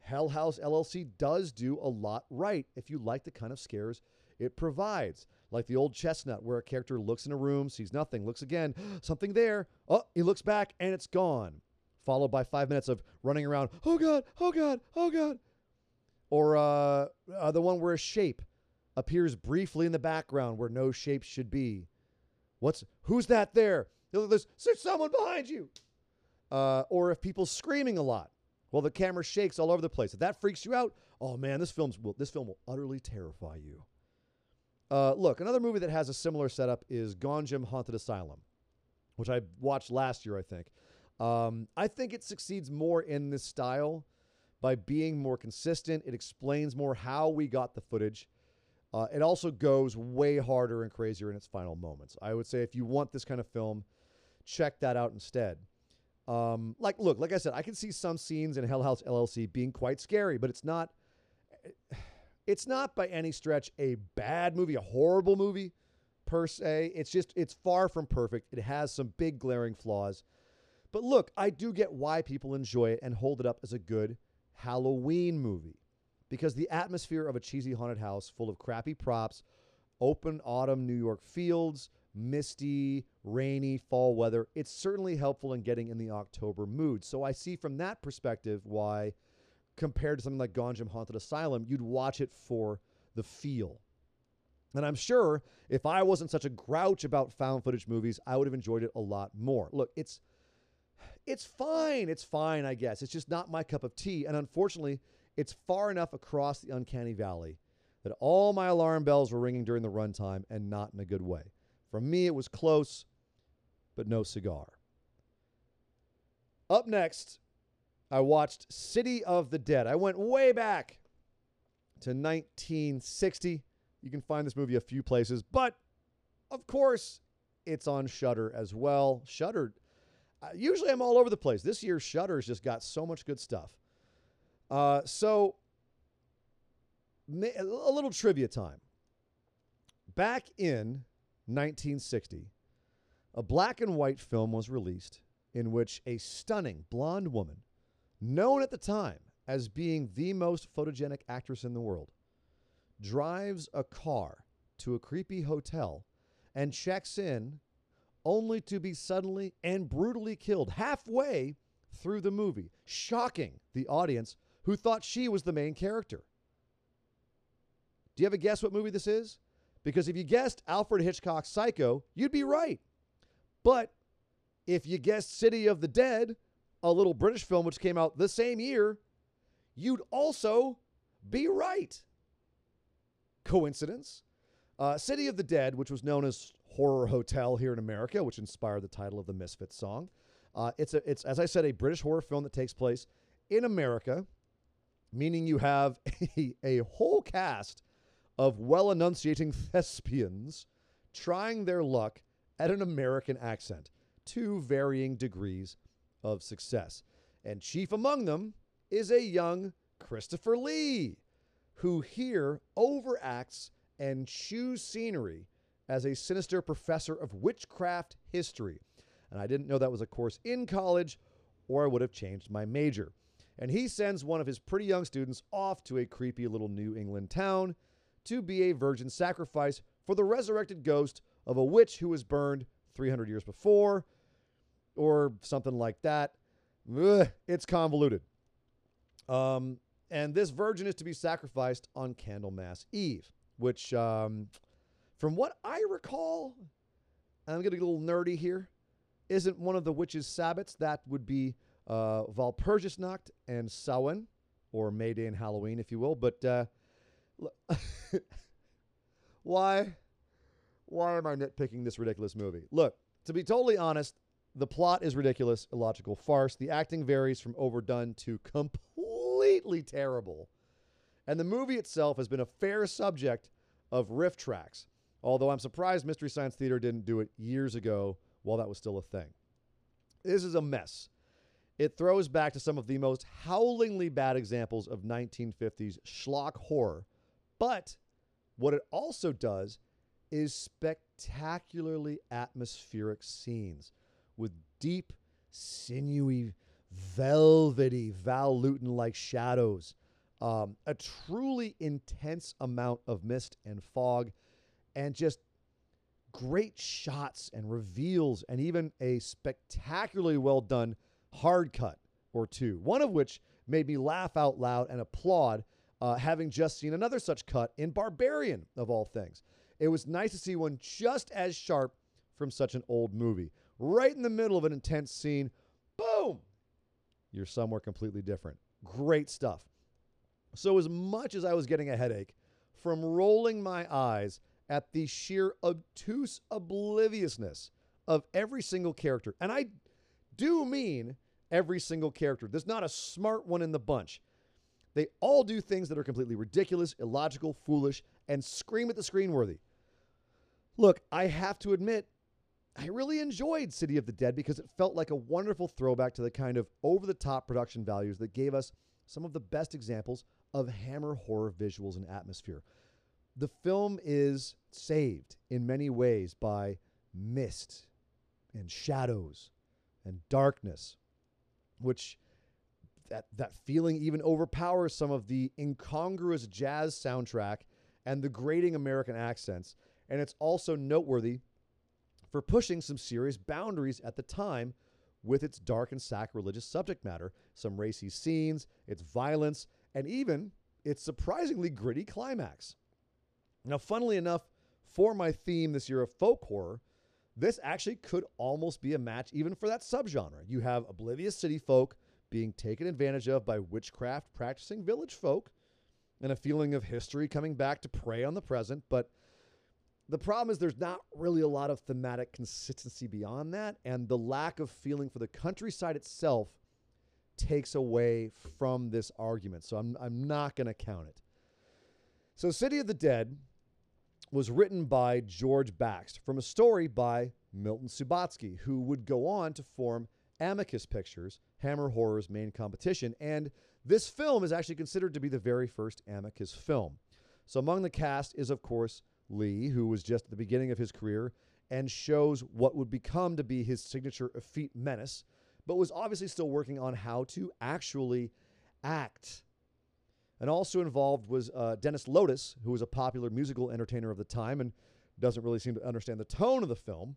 Hell House LLC does do a lot right if you like the kind of scares it provides. Like the old chestnut, where a character looks in a room, sees nothing, looks again, something there. Oh, he looks back and it's gone. Followed by five minutes of running around. Oh God, oh God, oh God. Or uh, uh, the one where a shape appears briefly in the background where no shape should be. What's who's that there? There's, there's someone behind you. Uh, or if people screaming a lot, well, the camera shakes all over the place. If that freaks you out, oh man, this film's will, this film will utterly terrify you. Uh, look, another movie that has a similar setup is Gonjiam Haunted Asylum, which I watched last year, I think. Um, I think it succeeds more in this style by being more consistent. It explains more how we got the footage. Uh, it also goes way harder and crazier in its final moments. I would say if you want this kind of film, check that out instead. Um, like, look, like I said, I can see some scenes in Hell House LLC being quite scary, but it's not. It's not by any stretch a bad movie, a horrible movie per se. It's just it's far from perfect. It has some big glaring flaws. But look, I do get why people enjoy it and hold it up as a good Halloween movie because the atmosphere of a cheesy haunted house full of crappy props, open autumn New York fields, misty, rainy fall weather, it's certainly helpful in getting in the October mood. So I see from that perspective why, compared to something like Gonjiam Haunted Asylum, you'd watch it for the feel. And I'm sure if I wasn't such a grouch about found footage movies, I would have enjoyed it a lot more. Look, it's it's fine. It's fine, I guess. It's just not my cup of tea. And unfortunately, it's far enough across the uncanny valley that all my alarm bells were ringing during the runtime and not in a good way. For me, it was close, but no cigar. Up next, I watched City of the Dead. I went way back to 1960. You can find this movie a few places, but of course, it's on Shudder as well. Shudder. Uh, usually, I'm all over the place. This year, Shudder's just got so much good stuff. Uh, so, a little trivia time. Back in 1960, a black and white film was released in which a stunning blonde woman, known at the time as being the most photogenic actress in the world, drives a car to a creepy hotel and checks in only to be suddenly and brutally killed halfway through the movie, shocking the audience who thought she was the main character. Do you have a guess what movie this is? Because if you guessed Alfred Hitchcock's Psycho, you'd be right. But if you guessed City of the Dead, a little British film which came out the same year, you'd also be right. Coincidence? Uh, City of the Dead, which was known as Horror Hotel here in America, which inspired the title of the Misfits song. Uh, it's a, it's as I said, a British horror film that takes place in America meaning you have a, a whole cast of well enunciating thespians trying their luck at an American accent to varying degrees of success. And chief among them is a young Christopher Lee, who here overacts and chews scenery as a sinister professor of witchcraft history. And I didn't know that was a course in college, or I would have changed my major and he sends one of his pretty young students off to a creepy little New England town to be a virgin sacrifice for the resurrected ghost of a witch who was burned 300 years before or something like that. Ugh, it's convoluted. Um, and this virgin is to be sacrificed on Candlemas Eve, which, um, from what I recall, I'm going to get a little nerdy here, isn't one of the witches' sabbats. That would be uh, Walpurgisnacht and Samhain, or May Day and Halloween, if you will. But uh, why, why am I nitpicking this ridiculous movie? Look, to be totally honest, the plot is ridiculous, illogical farce. The acting varies from overdone to completely terrible. And the movie itself has been a fair subject of RiffTrax, although I'm surprised Mystery Science Theater didn't do it years ago while that was still a thing. This is a mess. It throws back to some of the most howlingly bad examples of 1950s schlock horror. But what it also does is spectacularly atmospheric scenes with deep, sinewy, velvety Val Lewton like shadows, um, a truly intense amount of mist and fog, and just great shots and reveals, and even a spectacularly well done hard cut or two, one of which made me laugh out loud and applaud, uh, having just seen another such cut in Barbarian, of all things. It was nice to see one just as sharp from such an old movie. Right in the middle of an intense scene, boom, you're somewhere completely different. Great stuff. So, as much as I was getting a headache from rolling my eyes at the sheer obtuse obliviousness of every single character, and I do mean every single character, there's not a smart one in the bunch. They all do things that are completely ridiculous, illogical, foolish, and scream at the screen worthy. Look, I have to admit, I really enjoyed City of the Dead because it felt like a wonderful throwback to the kind of over the top production values that gave us some of the best examples of Hammer horror visuals and atmosphere. The film is saved in many ways by mist and shadows and darkness, which that that feeling even overpowers some of the incongruous jazz soundtrack and the grating American accents. And it's also noteworthy for pushing some serious boundaries at the time with its dark and sacrilegious subject matter, some racy scenes, its violence, and even its surprisingly gritty climax. Now, funnily enough, for my theme this year of folk horror, this actually could almost be a match even for that subgenre. You have oblivious city folk being taken advantage of by witchcraft practicing village folk, and a feeling of history coming back to prey on the present. But the problem is there's not really a lot of thematic consistency beyond that, and the lack of feeling for the countryside itself takes away from this argument. So I'm, I'm not going to count it. So, City of the Dead was written by George Baxt from a story by Milton Subotsky, who would go on to form Amicus Pictures, Hammer Horror's main competition. And this film is actually considered to be the very first Amicus film. So, among the cast is, of course, Lee, who was just at the beginning of his career and shows what would become to be his signature effete menace, but was obviously still working on how to actually act and also involved was uh, Dennis Lotis, who was a popular musical entertainer of the time and doesn't really seem to understand the tone of the film.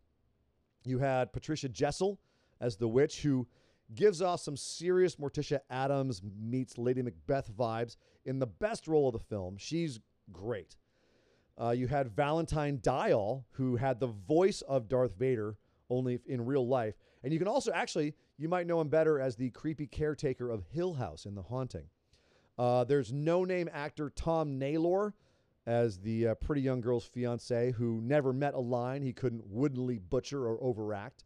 You had Patricia Jessel as the witch, who gives off some serious Morticia Addams meets Lady Macbeth vibes in the best role of the film. She's great. Uh, you had Valentine Dyall, who had the voice of Darth Vader, only in real life. And you can also actually, you might know him better as the creepy caretaker of Hill House in The Haunting. Uh, there's no name actor Tom Naylor as the uh, pretty young girl's fiance who never met a line he couldn't woodenly butcher or overact.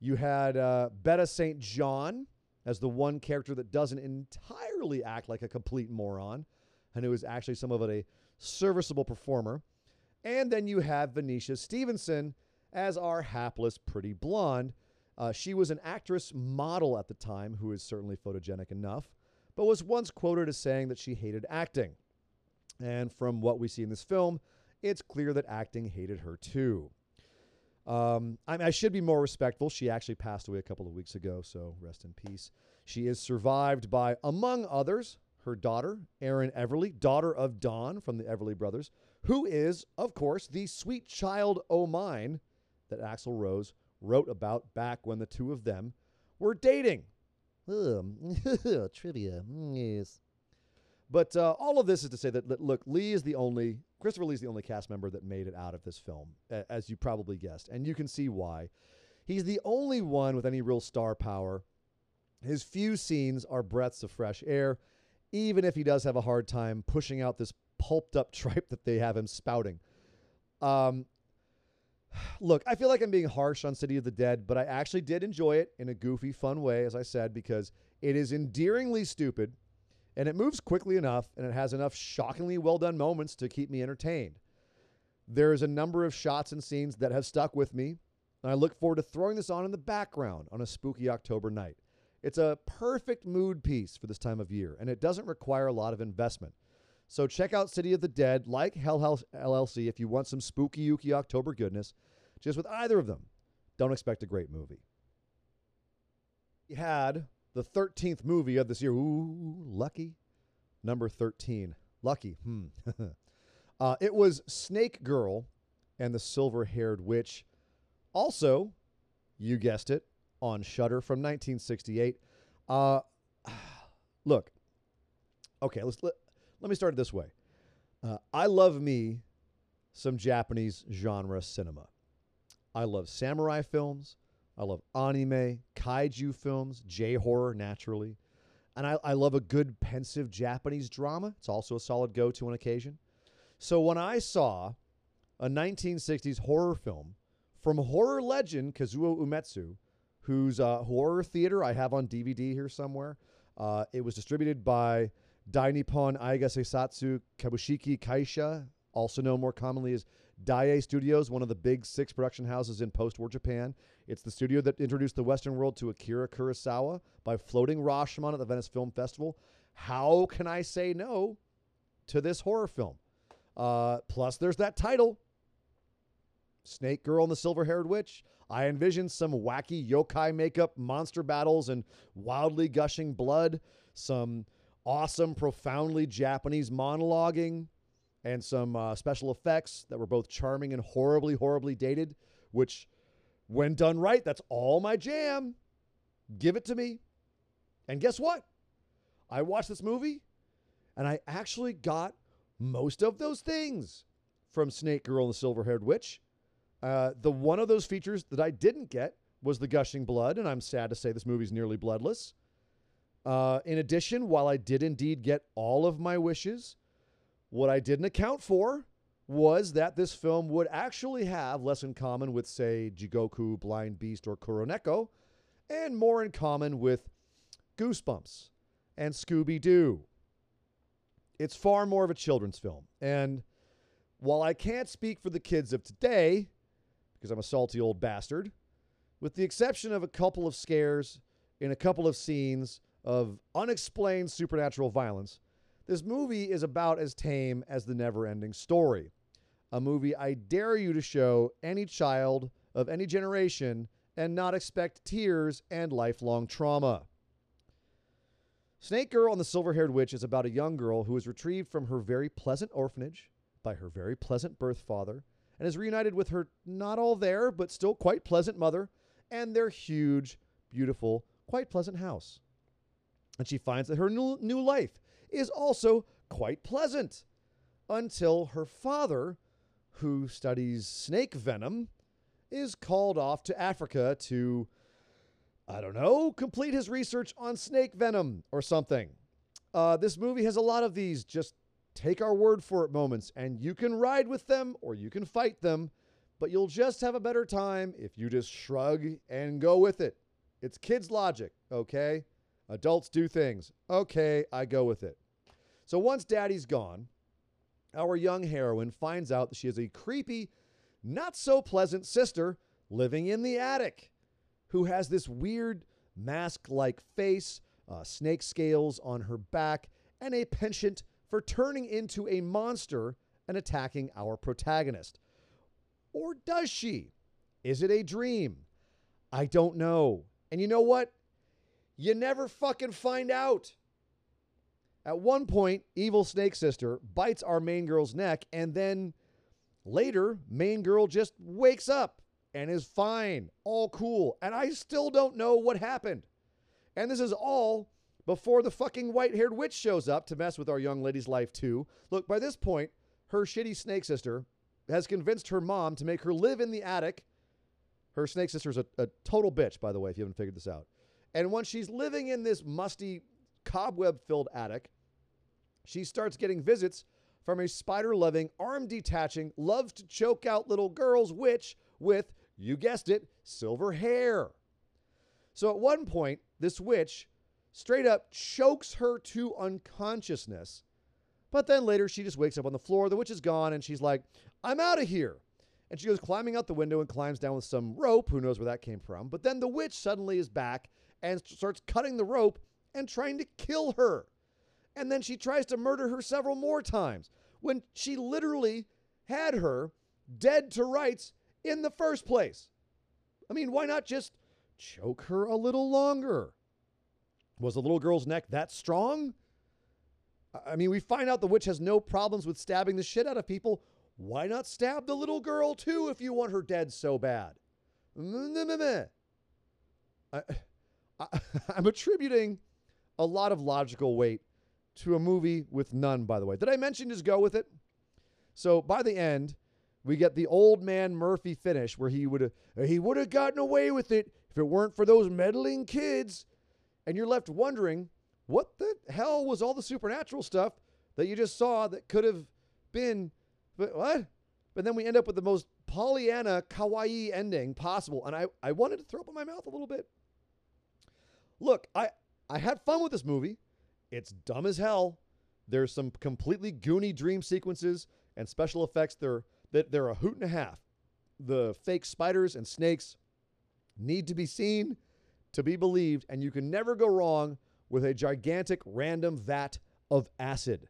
You had uh, Betta St. John as the one character that doesn't entirely act like a complete moron and who is actually some of a serviceable performer. And then you have Venetia Stevenson as our hapless pretty blonde. Uh, she was an actress model at the time who is certainly photogenic enough but was once quoted as saying that she hated acting. And from what we see in this film, it's clear that acting hated her too. Um, I, I, should be more respectful. She actually passed away a couple of weeks ago, so rest in peace. She is survived by, among others, her daughter, Erin Everly, daughter of Don from the Everly Brothers, who is, of course, the sweet child o' mine that Axl Rose wrote about back when the two of them were dating. Trivia. Yes. But uh, all of this is to say that, look, Lee is the only, Christopher Lee is the only cast member that made it out of this film, as you probably guessed. And you can see why. He's the only one with any real star power. His few scenes are breaths of fresh air, even if he does have a hard time pushing out this pulped up tripe that they have him spouting. Um, look, I feel like I'm being harsh on City of the Dead, but I actually did enjoy it in a goofy, fun way, as I said, because it is endearingly stupid and it moves quickly enough and it has enough shockingly well done moments to keep me entertained. There's a number of shots and scenes that have stuck with me, and I look forward to throwing this on in the background on a spooky October night. It's a perfect mood piece for this time of year, and it doesn't require a lot of investment. So check out City of the Dead, like Hell House LLC, if you want some spooky Yuki October goodness. Just with either of them, don't expect a great movie. We had the 13th movie of this year. Ooh, lucky. Number 13. Lucky. Hmm. uh, it was Snake Girl and the Silver Haired Witch. Also, you guessed it, on Shudder from 1968. Uh, look, okay, let's let, let me start it this way. Uh, I love me some Japanese genre cinema. I love samurai films. I love anime, kaiju films, J horror, naturally. And I, I love a good pensive Japanese drama. It's also a solid go to on occasion. So when I saw a 1960s horror film from horror legend Kazuo Umezu, whose uh, horror theater I have on DVD here somewhere, uh, it was distributed by Dai Nippon Eiga Seisaku Kabushiki Kaisha, also known more commonly as Daiei Studios, one of the big six production houses in post war Japan. It's the studio that introduced the Western world to Akira Kurosawa by floating Rashomon at the Venice Film Festival. How can I say no to this horror film? Uh, plus, there's that title Snake Girl and the Silver Haired Witch. I envision some wacky yokai makeup, monster battles, and wildly gushing blood, some awesome, profoundly Japanese monologuing and some uh, special effects that were both charming and horribly, horribly dated, which, when done right, that's all my jam. Give it to me. And guess what? I watched this movie and I actually got most of those things from Snake Girl and the Silver Haired Witch. Uh, the one of those features that I didn't get was the gushing blood, and I'm sad to say this movie's nearly bloodless. Uh, in addition, while I did indeed get all of my wishes, what I didn't account for was that this film would actually have less in common with, say, Jigoku, Blind Beast, or Kuroneko, and more in common with Goosebumps and Scooby Doo. It's far more of a children's film. And while I can't speak for the kids of today, because I'm a salty old bastard, with the exception of a couple of scares in a couple of scenes of unexplained supernatural violence, this movie is about as tame as the never ending story. A movie I dare you to show any child of any generation and not expect tears and lifelong trauma. Snake Girl and the Silver Haired Witch is about a young girl who is retrieved from her very pleasant orphanage by her very pleasant birth father and is reunited with her not all there, but still quite pleasant mother and their huge, beautiful, quite pleasant house. And she finds that her new, new life is also quite pleasant until her father, who studies snake venom, is called off to Africa to, I don't know, complete his research on snake venom or something. Uh, this movie has a lot of these just take our word for it moments, and you can ride with them or you can fight them, but you'll just have a better time if you just shrug and go with it. It's kids' logic, okay? Adults do things. Okay, I go with it. So once daddy's gone, our young heroine finds out that she has a creepy, not so pleasant sister living in the attic who has this weird mask like face, uh, snake scales on her back, and a penchant for turning into a monster and attacking our protagonist. Or does she? Is it a dream? I don't know. And you know what? You never fucking find out. At one point, evil snake sister bites our main girl's neck, and then later, main girl just wakes up and is fine, all cool. And I still don't know what happened. And this is all before the fucking white haired witch shows up to mess with our young lady's life, too. Look, by this point, her shitty snake sister has convinced her mom to make her live in the attic. Her snake sister's a, a total bitch, by the way, if you haven't figured this out. And once she's living in this musty, cobweb filled attic, she starts getting visits from a spider loving, arm detaching, loves to choke out little girls witch with, you guessed it, silver hair. So at one point, this witch straight up chokes her to unconsciousness. But then later she just wakes up on the floor, the witch is gone, and she's like, I'm out of here. And she goes climbing out the window and climbs down with some rope. Who knows where that came from? But then the witch suddenly is back and starts cutting the rope and trying to kill her. And then she tries to murder her several more times when she literally had her dead to rights in the first place. I mean, why not just choke her a little longer? Was the little girl's neck that strong? I mean, we find out the witch has no problems with stabbing the shit out of people. Why not stab the little girl too if you want her dead so bad? I, I, I'm attributing a lot of logical weight to a movie with none, by the way. Did I mention just go with it? So by the end, we get the old man Murphy finish where he would he would have gotten away with it if it weren't for those meddling kids. And you're left wondering, what the hell was all the supernatural stuff that you just saw that could have been but what? But then we end up with the most Pollyanna kawaii ending possible. And I, I wanted to throw up in my mouth a little bit. Look, I, I had fun with this movie. It's dumb as hell. There's some completely goony dream sequences and special effects. They're that they're a hoot and a half. The fake spiders and snakes need to be seen to be believed, and you can never go wrong with a gigantic random vat of acid.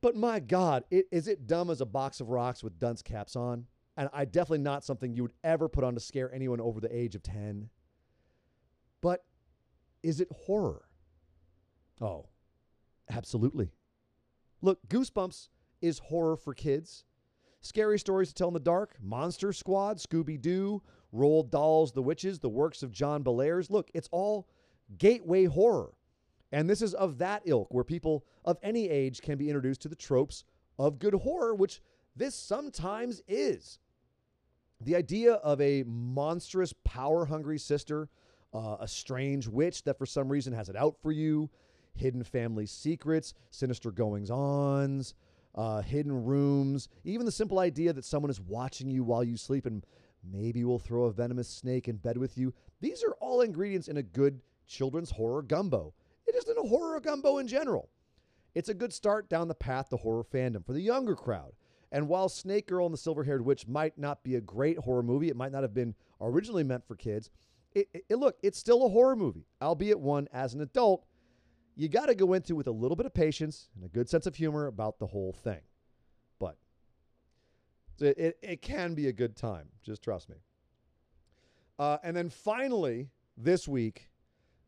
But my God, it, is it dumb as a box of rocks with dunce caps on? And I definitely not something you would ever put on to scare anyone over the age of 10. But is it horror? Oh, absolutely. Look, Goosebumps is horror for kids. Scary stories to tell in the dark, Monster Squad, Scooby Doo, Roald Dahl's, The Witches, the works of John Bellairs. Look, it's all gateway horror. And this is of that ilk, where people of any age can be introduced to the tropes of good horror, which this sometimes is. The idea of a monstrous, power hungry sister, uh, a strange witch that for some reason has it out for you, hidden family secrets, sinister goings ons, uh, hidden rooms, even the simple idea that someone is watching you while you sleep and maybe will throw a venomous snake in bed with you. These are all ingredients in a good children's horror gumbo. It isn't a horror gumbo in general. It's a good start down the path to horror fandom for the younger crowd. And while Snake Girl and the Silver Haired Witch might not be a great horror movie, it might not have been originally meant for kids. It, it, look, it's still a horror movie, albeit one as an adult you got to go into with a little bit of patience and a good sense of humor about the whole thing. But it, it, it can be a good time. Just trust me. Uh, and then finally, this week,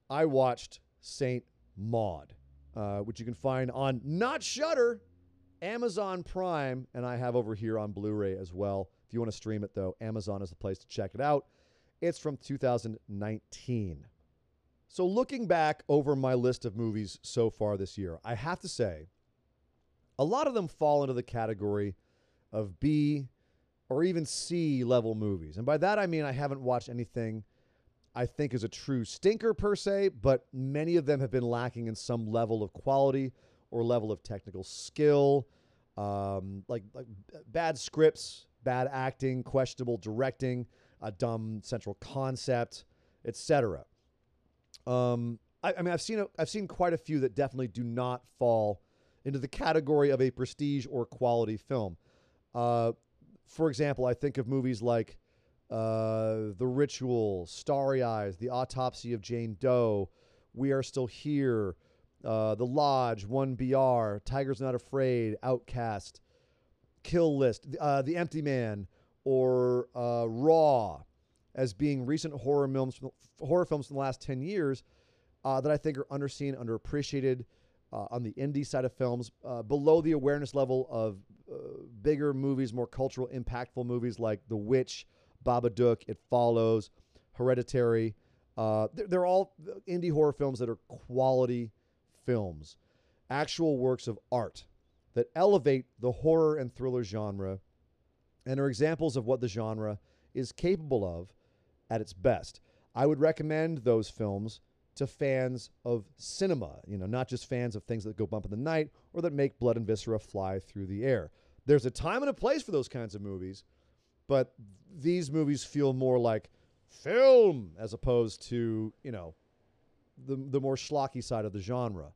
I watched Saint Maud, uh, which you can find on not Shudder, Amazon Prime, and I have over here on Blu-ray as well. If you want to stream it, though, Amazon is the place to check it out. It's from 2019. So, looking back over my list of movies so far this year, I have to say, a lot of them fall into the category of B or even C level movies. And by that, I mean I haven't watched anything I think is a true stinker per se, but many of them have been lacking in some level of quality or level of technical skill, um, like, like bad scripts, bad acting, questionable directing, a dumb central concept, etc. Um, I, I, mean, I've seen a, I've seen quite a few that definitely do not fall into the category of a prestige or quality film. Uh, for example, I think of movies like uh, The Ritual, Starry Eyes, The Autopsy of Jane Doe, We Are Still Here, uh, The Lodge, 1BR, Tigers Not Afraid, Outcast, Kill List, uh, The Empty Man, or uh, Raw as being recent horror films, horror films from the last 10 years uh, that I think are underseen, underappreciated uh, on the indie side of films, uh, below the awareness level of uh, bigger movies, more cultural, impactful movies like The Witch, Babadook, It Follows, Hereditary. Uh, they're, they're all indie horror films that are quality films, actual works of art that elevate the horror and thriller genre and are examples of what the genre is capable of at its best. I would recommend those films to fans of cinema, you know, not just fans of things that go bump in the night or that make blood and viscera fly through the air. There's a time and a place for those kinds of movies, but these movies feel more like film as opposed to, you know, the, the more schlocky side of the genre.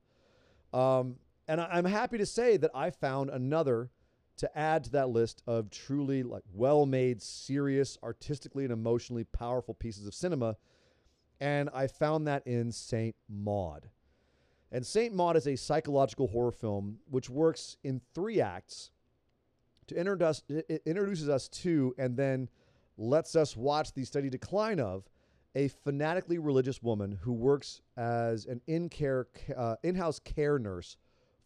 Um, and I, I'm happy to say that I found another to add to that list of truly like well-made, serious, artistically and emotionally powerful pieces of cinema. And I found that in Saint Maud. And Saint Maud is a psychological horror film which works in three acts to introduce it introduces us to and then lets us watch the steady decline of a fanatically religious woman who works as an in-care uh, in-house care nurse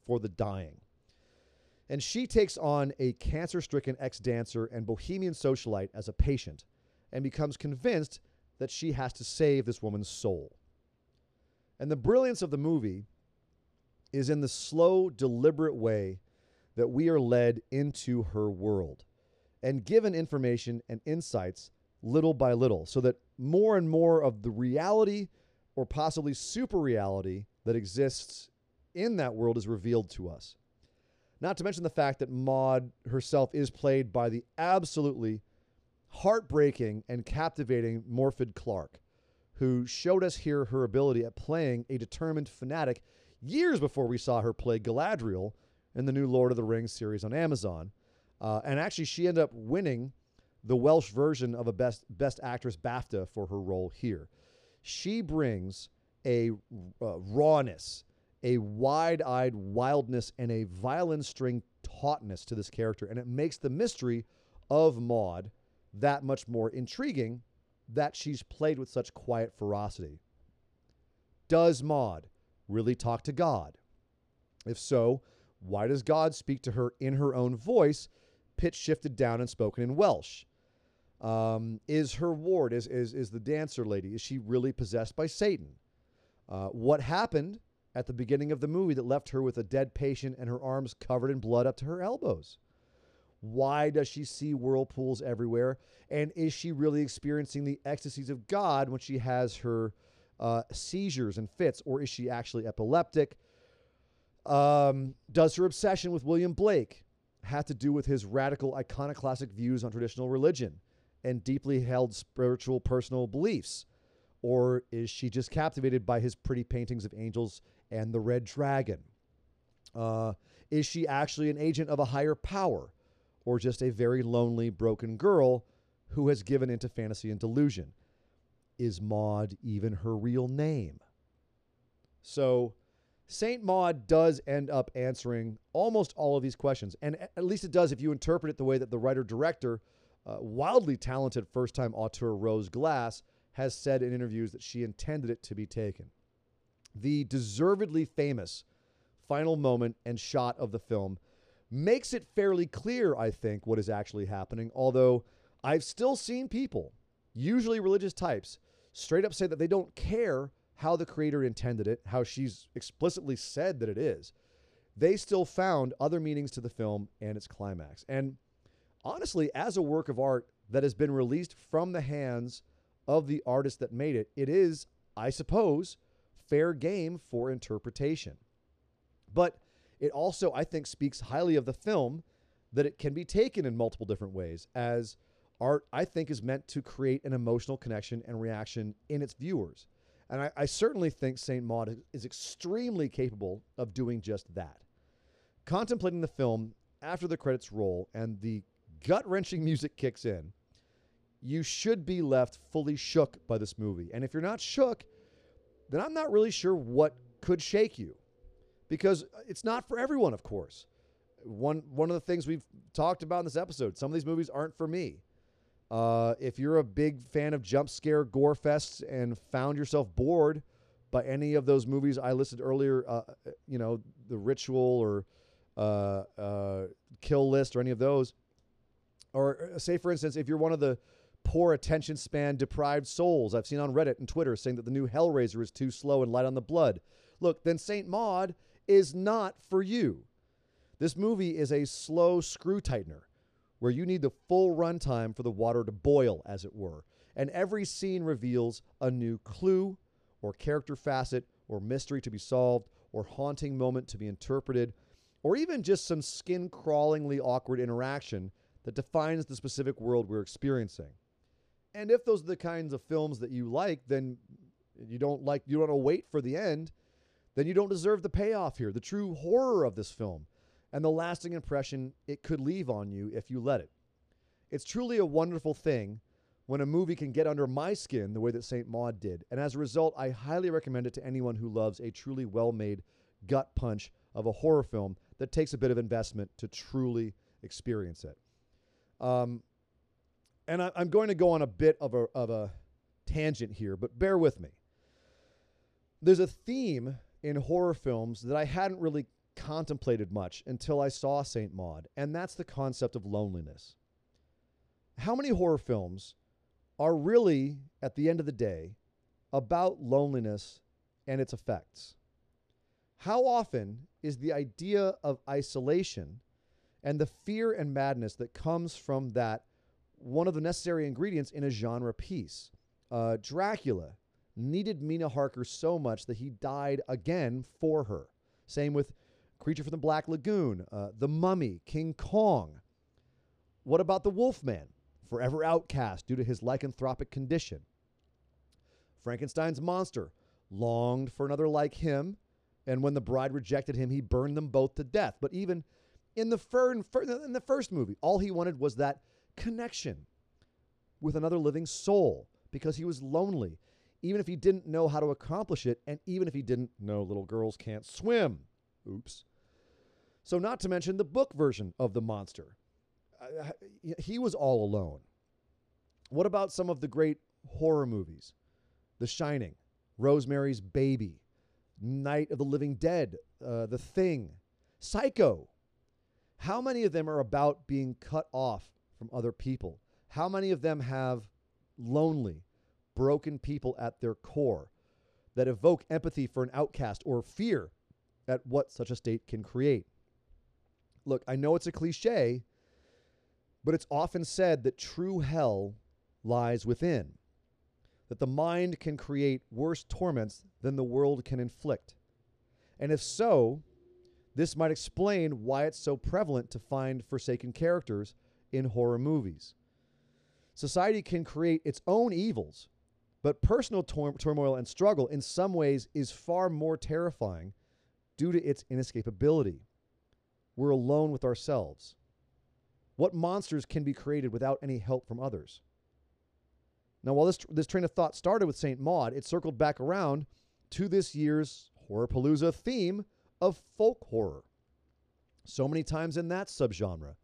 for the dying. And she takes on a cancer-stricken ex-dancer and bohemian socialite as a patient and becomes convinced that she has to save this woman's soul. And the brilliance of the movie is in the slow, deliberate way that we are led into her world and given information and insights little by little so that more and more of the reality or possibly super reality that exists in that world is revealed to us. Not to mention the fact that Maud herself is played by the absolutely heartbreaking and captivating Morfydd Clark, who showed us here her ability at playing a determined fanatic years before we saw her play Galadriel in the new Lord of the Rings series on Amazon. Uh, and actually, she ended up winning the Welsh version of a Best Best Actress BAFTA for her role here. She brings a uh, rawness, a wide-eyed wildness, and a violin-string tautness to this character, and it makes the mystery of Maud that much more intriguing. That she's played with such quiet ferocity. Does Maud really talk to God? If so, why does God speak to her in her own voice, pitch shifted down and spoken in Welsh? Um, is her ward, is, is, is the dancer lady, is she really possessed by Satan? Uh, what happened at the beginning of the movie that left her with a dead patient and her arms covered in blood up to her elbows? Why does she see whirlpools everywhere? And is she really experiencing the ecstasies of God when she has her uh, seizures and fits, or is she actually epileptic? Um, does her obsession with William Blake have to do with his radical iconoclastic views on traditional religion and deeply held spiritual personal beliefs? Or is she just captivated by his pretty paintings of angels and the red dragon? Uh, is she actually an agent of a higher power or just a very lonely, broken girl who has given into fantasy and delusion? Is Maud even her real name? So, St. Maud does end up answering almost all of these questions. And at least it does if you interpret it the way that the writer director, uh, wildly talented first time auteur Rose Glass, has said in interviews that she intended it to be taken. The deservedly famous final moment and shot of the film makes it fairly clear, I think, what is actually happening. Although I've still seen people, usually religious types, straight up say that they don't care how the creator intended it, how she's explicitly said that it is, they still found other meanings to the film and its climax. And honestly, as a work of art that has been released from the hands of the artist that made it, it is, I suppose, fair game for interpretation. But it also, I think, speaks highly of the film that it can be taken in multiple different ways, as art, I think, is meant to create an emotional connection and reaction in its viewers. And I, I certainly think St. Maud is extremely capable of doing just that. Contemplating the film after the credits roll and the gut wrenching music kicks in, you should be left fully shook by this movie. And if you're not shook, then I'm not really sure what could shake you because it's not for everyone, of course. One, one of the things we've talked about in this episode, some of these movies aren't for me. Uh, if you're a big fan of jump scare gore fests and found yourself bored by any of those movies I listed earlier, uh, you know, The Ritual or uh, uh, Kill List or any of those, or uh, say, for instance, if you're one of the poor attention span deprived souls. I've seen on Reddit and Twitter saying that the new Hellraiser is too slow and light on the blood. Look, then St. Maud is not for you. This movie is a slow screw tightener where you need the full runtime for the water to boil, as it were. And every scene reveals a new clue or character facet or mystery to be solved or haunting moment to be interpreted or even just some skin crawlingly awkward interaction that defines the specific world we're experiencing. And if those are the kinds of films that you like, then you don't like you don't want to wait for the end, then you don't deserve the payoff here, the true horror of this film, and the lasting impression it could leave on you if you let it. It's truly a wonderful thing when a movie can get under my skin the way that St. Maud did. And as a result, I highly recommend it to anyone who loves a truly well made gut punch of a horror film that takes a bit of investment to truly experience it. Um, and I, am going to go on a bit of a, of a tangent here, but bear with me. There's a theme in horror films that I hadn't really contemplated much until I saw St. Maud, and that's the concept of loneliness. How many horror films are really, at the end of the day, about loneliness and its effects? How often is the idea of isolation and the fear and madness that comes from that one of the necessary ingredients in a genre piece? Uh, Dracula needed Mina Harker so much that he died again for her. Same with Creature from the Black Lagoon, uh, The Mummy, King Kong. What about the Wolfman? Forever outcast due to his lycanthropic condition. Frankenstein's monster longed for another like him and when the bride rejected him, he burned them both to death. But even in the, fir- in the first movie, all he wanted was that connection with another living soul because he was lonely, even if he didn't know how to accomplish it, and even if he didn't know little girls can't swim. Oops. So, not to mention the book version of the monster. Uh, he was all alone. What about some of the great horror movies? The Shining, Rosemary's Baby, Night of the Living Dead, uh, The Thing, Psycho. How many of them are about being cut off from other people? How many of them have lonely, broken people at their core that evoke empathy for an outcast or fear at what such a state can create? Look, I know it's a cliche, but it's often said that true hell lies within that the mind can create worse torments than the world can inflict? And if so, this might explain why it's so prevalent to find forsaken characters in horror movies. Society can create its own evils, but personal tor- turmoil and struggle in some ways is far more terrifying due to its inescapability. We're alone with ourselves. What monsters can be created without any help from others? Now, while this, this train of thought started with St. Maud, it circled back around to this year's Horrorpalooza theme of folk horror. So many times in that subgenre,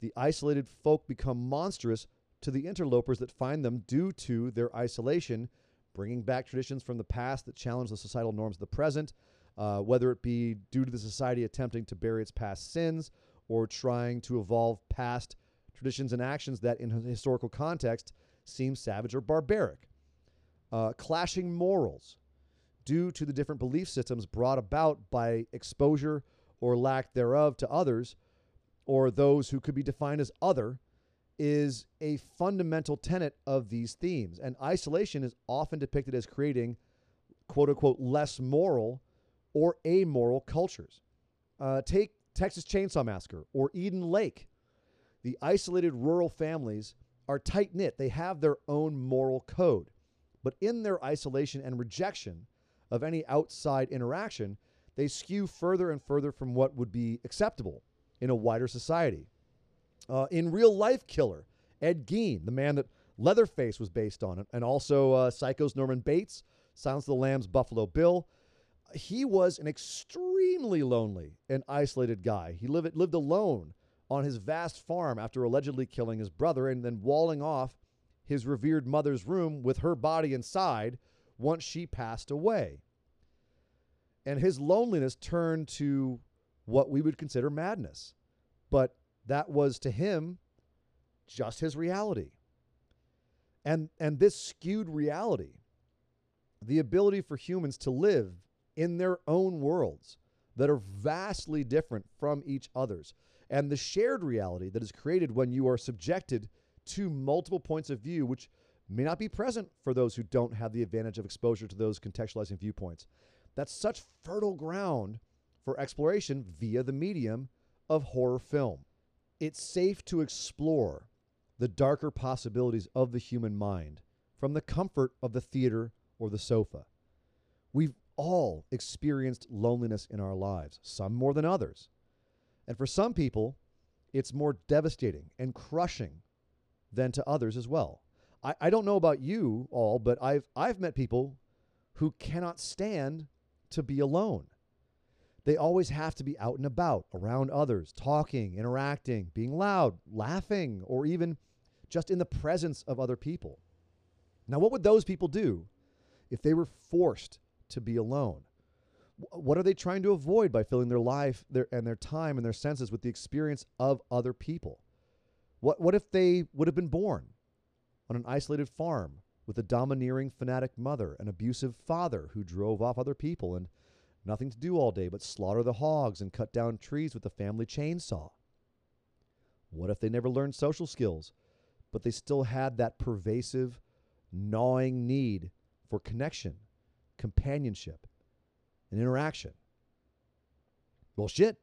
the isolated folk become monstrous to the interlopers that find them due to their isolation, bringing back traditions from the past that challenge the societal norms of the present, uh, whether it be due to the society attempting to bury its past sins or trying to evolve past traditions and actions that, in historical context, seem savage or barbaric. Uh, clashing morals due to the different belief systems brought about by exposure or lack thereof to others or those who could be defined as other is a fundamental tenet of these themes. And isolation is often depicted as creating quote unquote less moral or amoral cultures. Uh, take Texas Chainsaw Massacre or Eden Lake. The isolated rural families are tight knit. They have their own moral code. But in their isolation and rejection of any outside interaction, they skew further and further from what would be acceptable in a wider society. Uh, in Real Life Killer, Ed Gein, the man that Leatherface was based on, and also uh, Psycho's Norman Bates, Silence of the Lambs Buffalo Bill, he was an extremely lonely and isolated guy. He lived, lived alone on his vast farm after allegedly killing his brother and then walling off his revered mother's room with her body inside once she passed away. And his loneliness turned to what we would consider madness. But that was to him just his reality. And, and this skewed reality, the ability for humans to live in their own worlds that are vastly different from each other's, and the shared reality that is created when you are subjected to multiple points of view, which may not be present for those who don't have the advantage of exposure to those contextualizing viewpoints. That's such fertile ground for exploration via the medium of horror film. It's safe to explore the darker possibilities of the human mind from the comfort of the theater or the sofa. We've all experienced loneliness in our lives, some more than others. And for some people, it's more devastating and crushing than to others as well. I, I don't know about you all, but I've I've met people who cannot stand to be alone. They always have to be out and about, around others, talking, interacting, being loud, laughing, or even just in the presence of other people. Now, what would those people do if they were forced to be alone? What are they trying to avoid by filling their life their, and their time and their senses with the experience of other people? What, what if they would have been born on an isolated farm with a domineering, fanatic mother, an abusive father who drove off other people, and nothing to do all day but slaughter the hogs and cut down trees with the family chainsaw? What if they never learned social skills, but they still had that pervasive, gnawing need for connection, companionship, and interaction? Well, shit.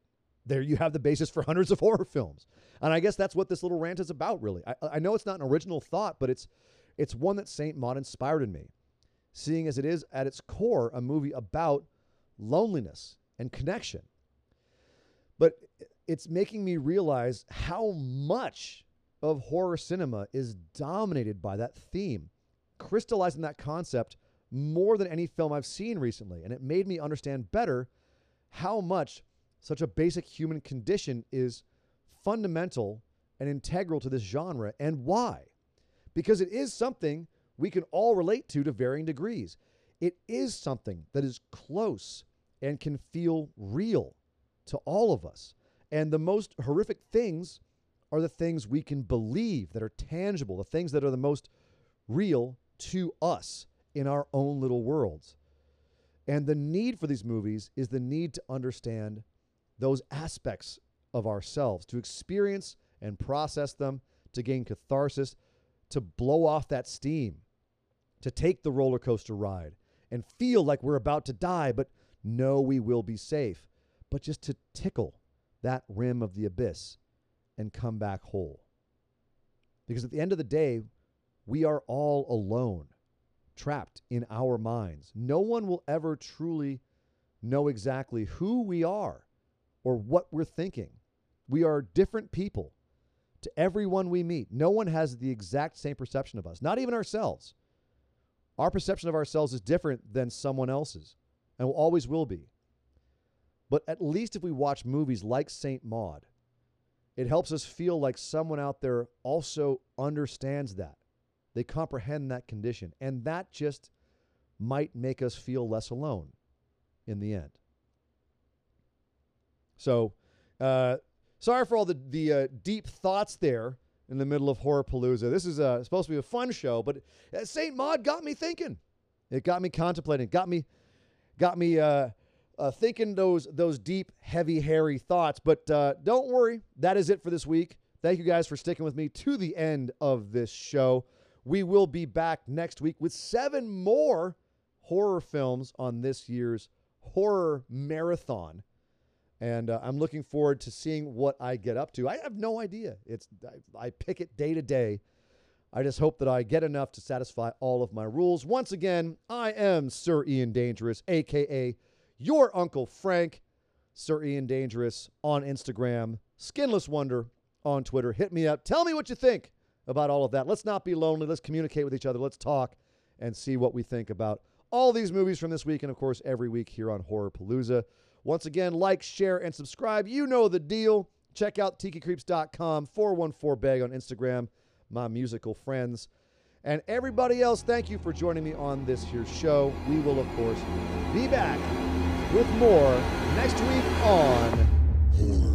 There you have the basis for hundreds of horror films. And I guess that's what this little rant is about, really. I, I know it's not an original thought, but it's it's one that Saint Maud inspired in me, seeing as it is at its core a movie about loneliness and connection. But it's making me realize how much of horror cinema is dominated by that theme, crystallizing that concept more than any film I've seen recently. And it made me understand better how much such a basic human condition is fundamental and integral to this genre and why. Because it is something we can all relate to to varying degrees. It is something that is close and can feel real to all of us. And the most horrific things are the things we can believe that are tangible, the things that are the most real to us in our own little worlds. And the need for these movies is the need to understand those aspects of ourselves, to experience and process them, to gain catharsis, to blow off that steam, to take the roller coaster ride and feel like we're about to die, but know we will be safe, but just to tickle that rim of the abyss and come back whole. Because at the end of the day, we are all alone, trapped in our minds. No one will ever truly know exactly who we are or what we're thinking. We are different people to everyone we meet. No one has the exact same perception of us, not even ourselves. Our perception of ourselves is different than someone else's and always will be. But at least if we watch movies like St. Maud, it helps us feel like someone out there also understands that. They comprehend that condition. And that just might make us feel less alone in the end. So, uh, sorry for all the the uh, deep thoughts there in the middle of Horror Palooza. This is uh, supposed to be a fun show, but uh, Saint Maud got me thinking. It got me contemplating. Got me, got me uh, uh, thinking those those deep, heavy, hairy thoughts. But uh, don't worry, that is it for this week. Thank you guys for sticking with me to the end of this show. We will be back next week with seven more horror films on this year's horror marathon and uh, I'm looking forward to seeing what I get up to. I have no idea. It's I, I pick it day to day. I just hope that I get enough to satisfy all of my rules. Once again, I am Sir Ian Dangerous, aka your Uncle Frank, Sir Ian Dangerous on Instagram, Skinless Wonder on Twitter. Hit me up. Tell me what you think about all of that. Let's not be lonely. Let's communicate with each other. Let's talk and see what we think about all these movies from this week and, of course, every week here on Horror Palooza. Once again, like, share, and subscribe. You know the deal. Check out tikicreeps.com, 414 Bag on Instagram, my musical friends. And everybody else, thank you for joining me on this here show. We will, of course, be back with more next week on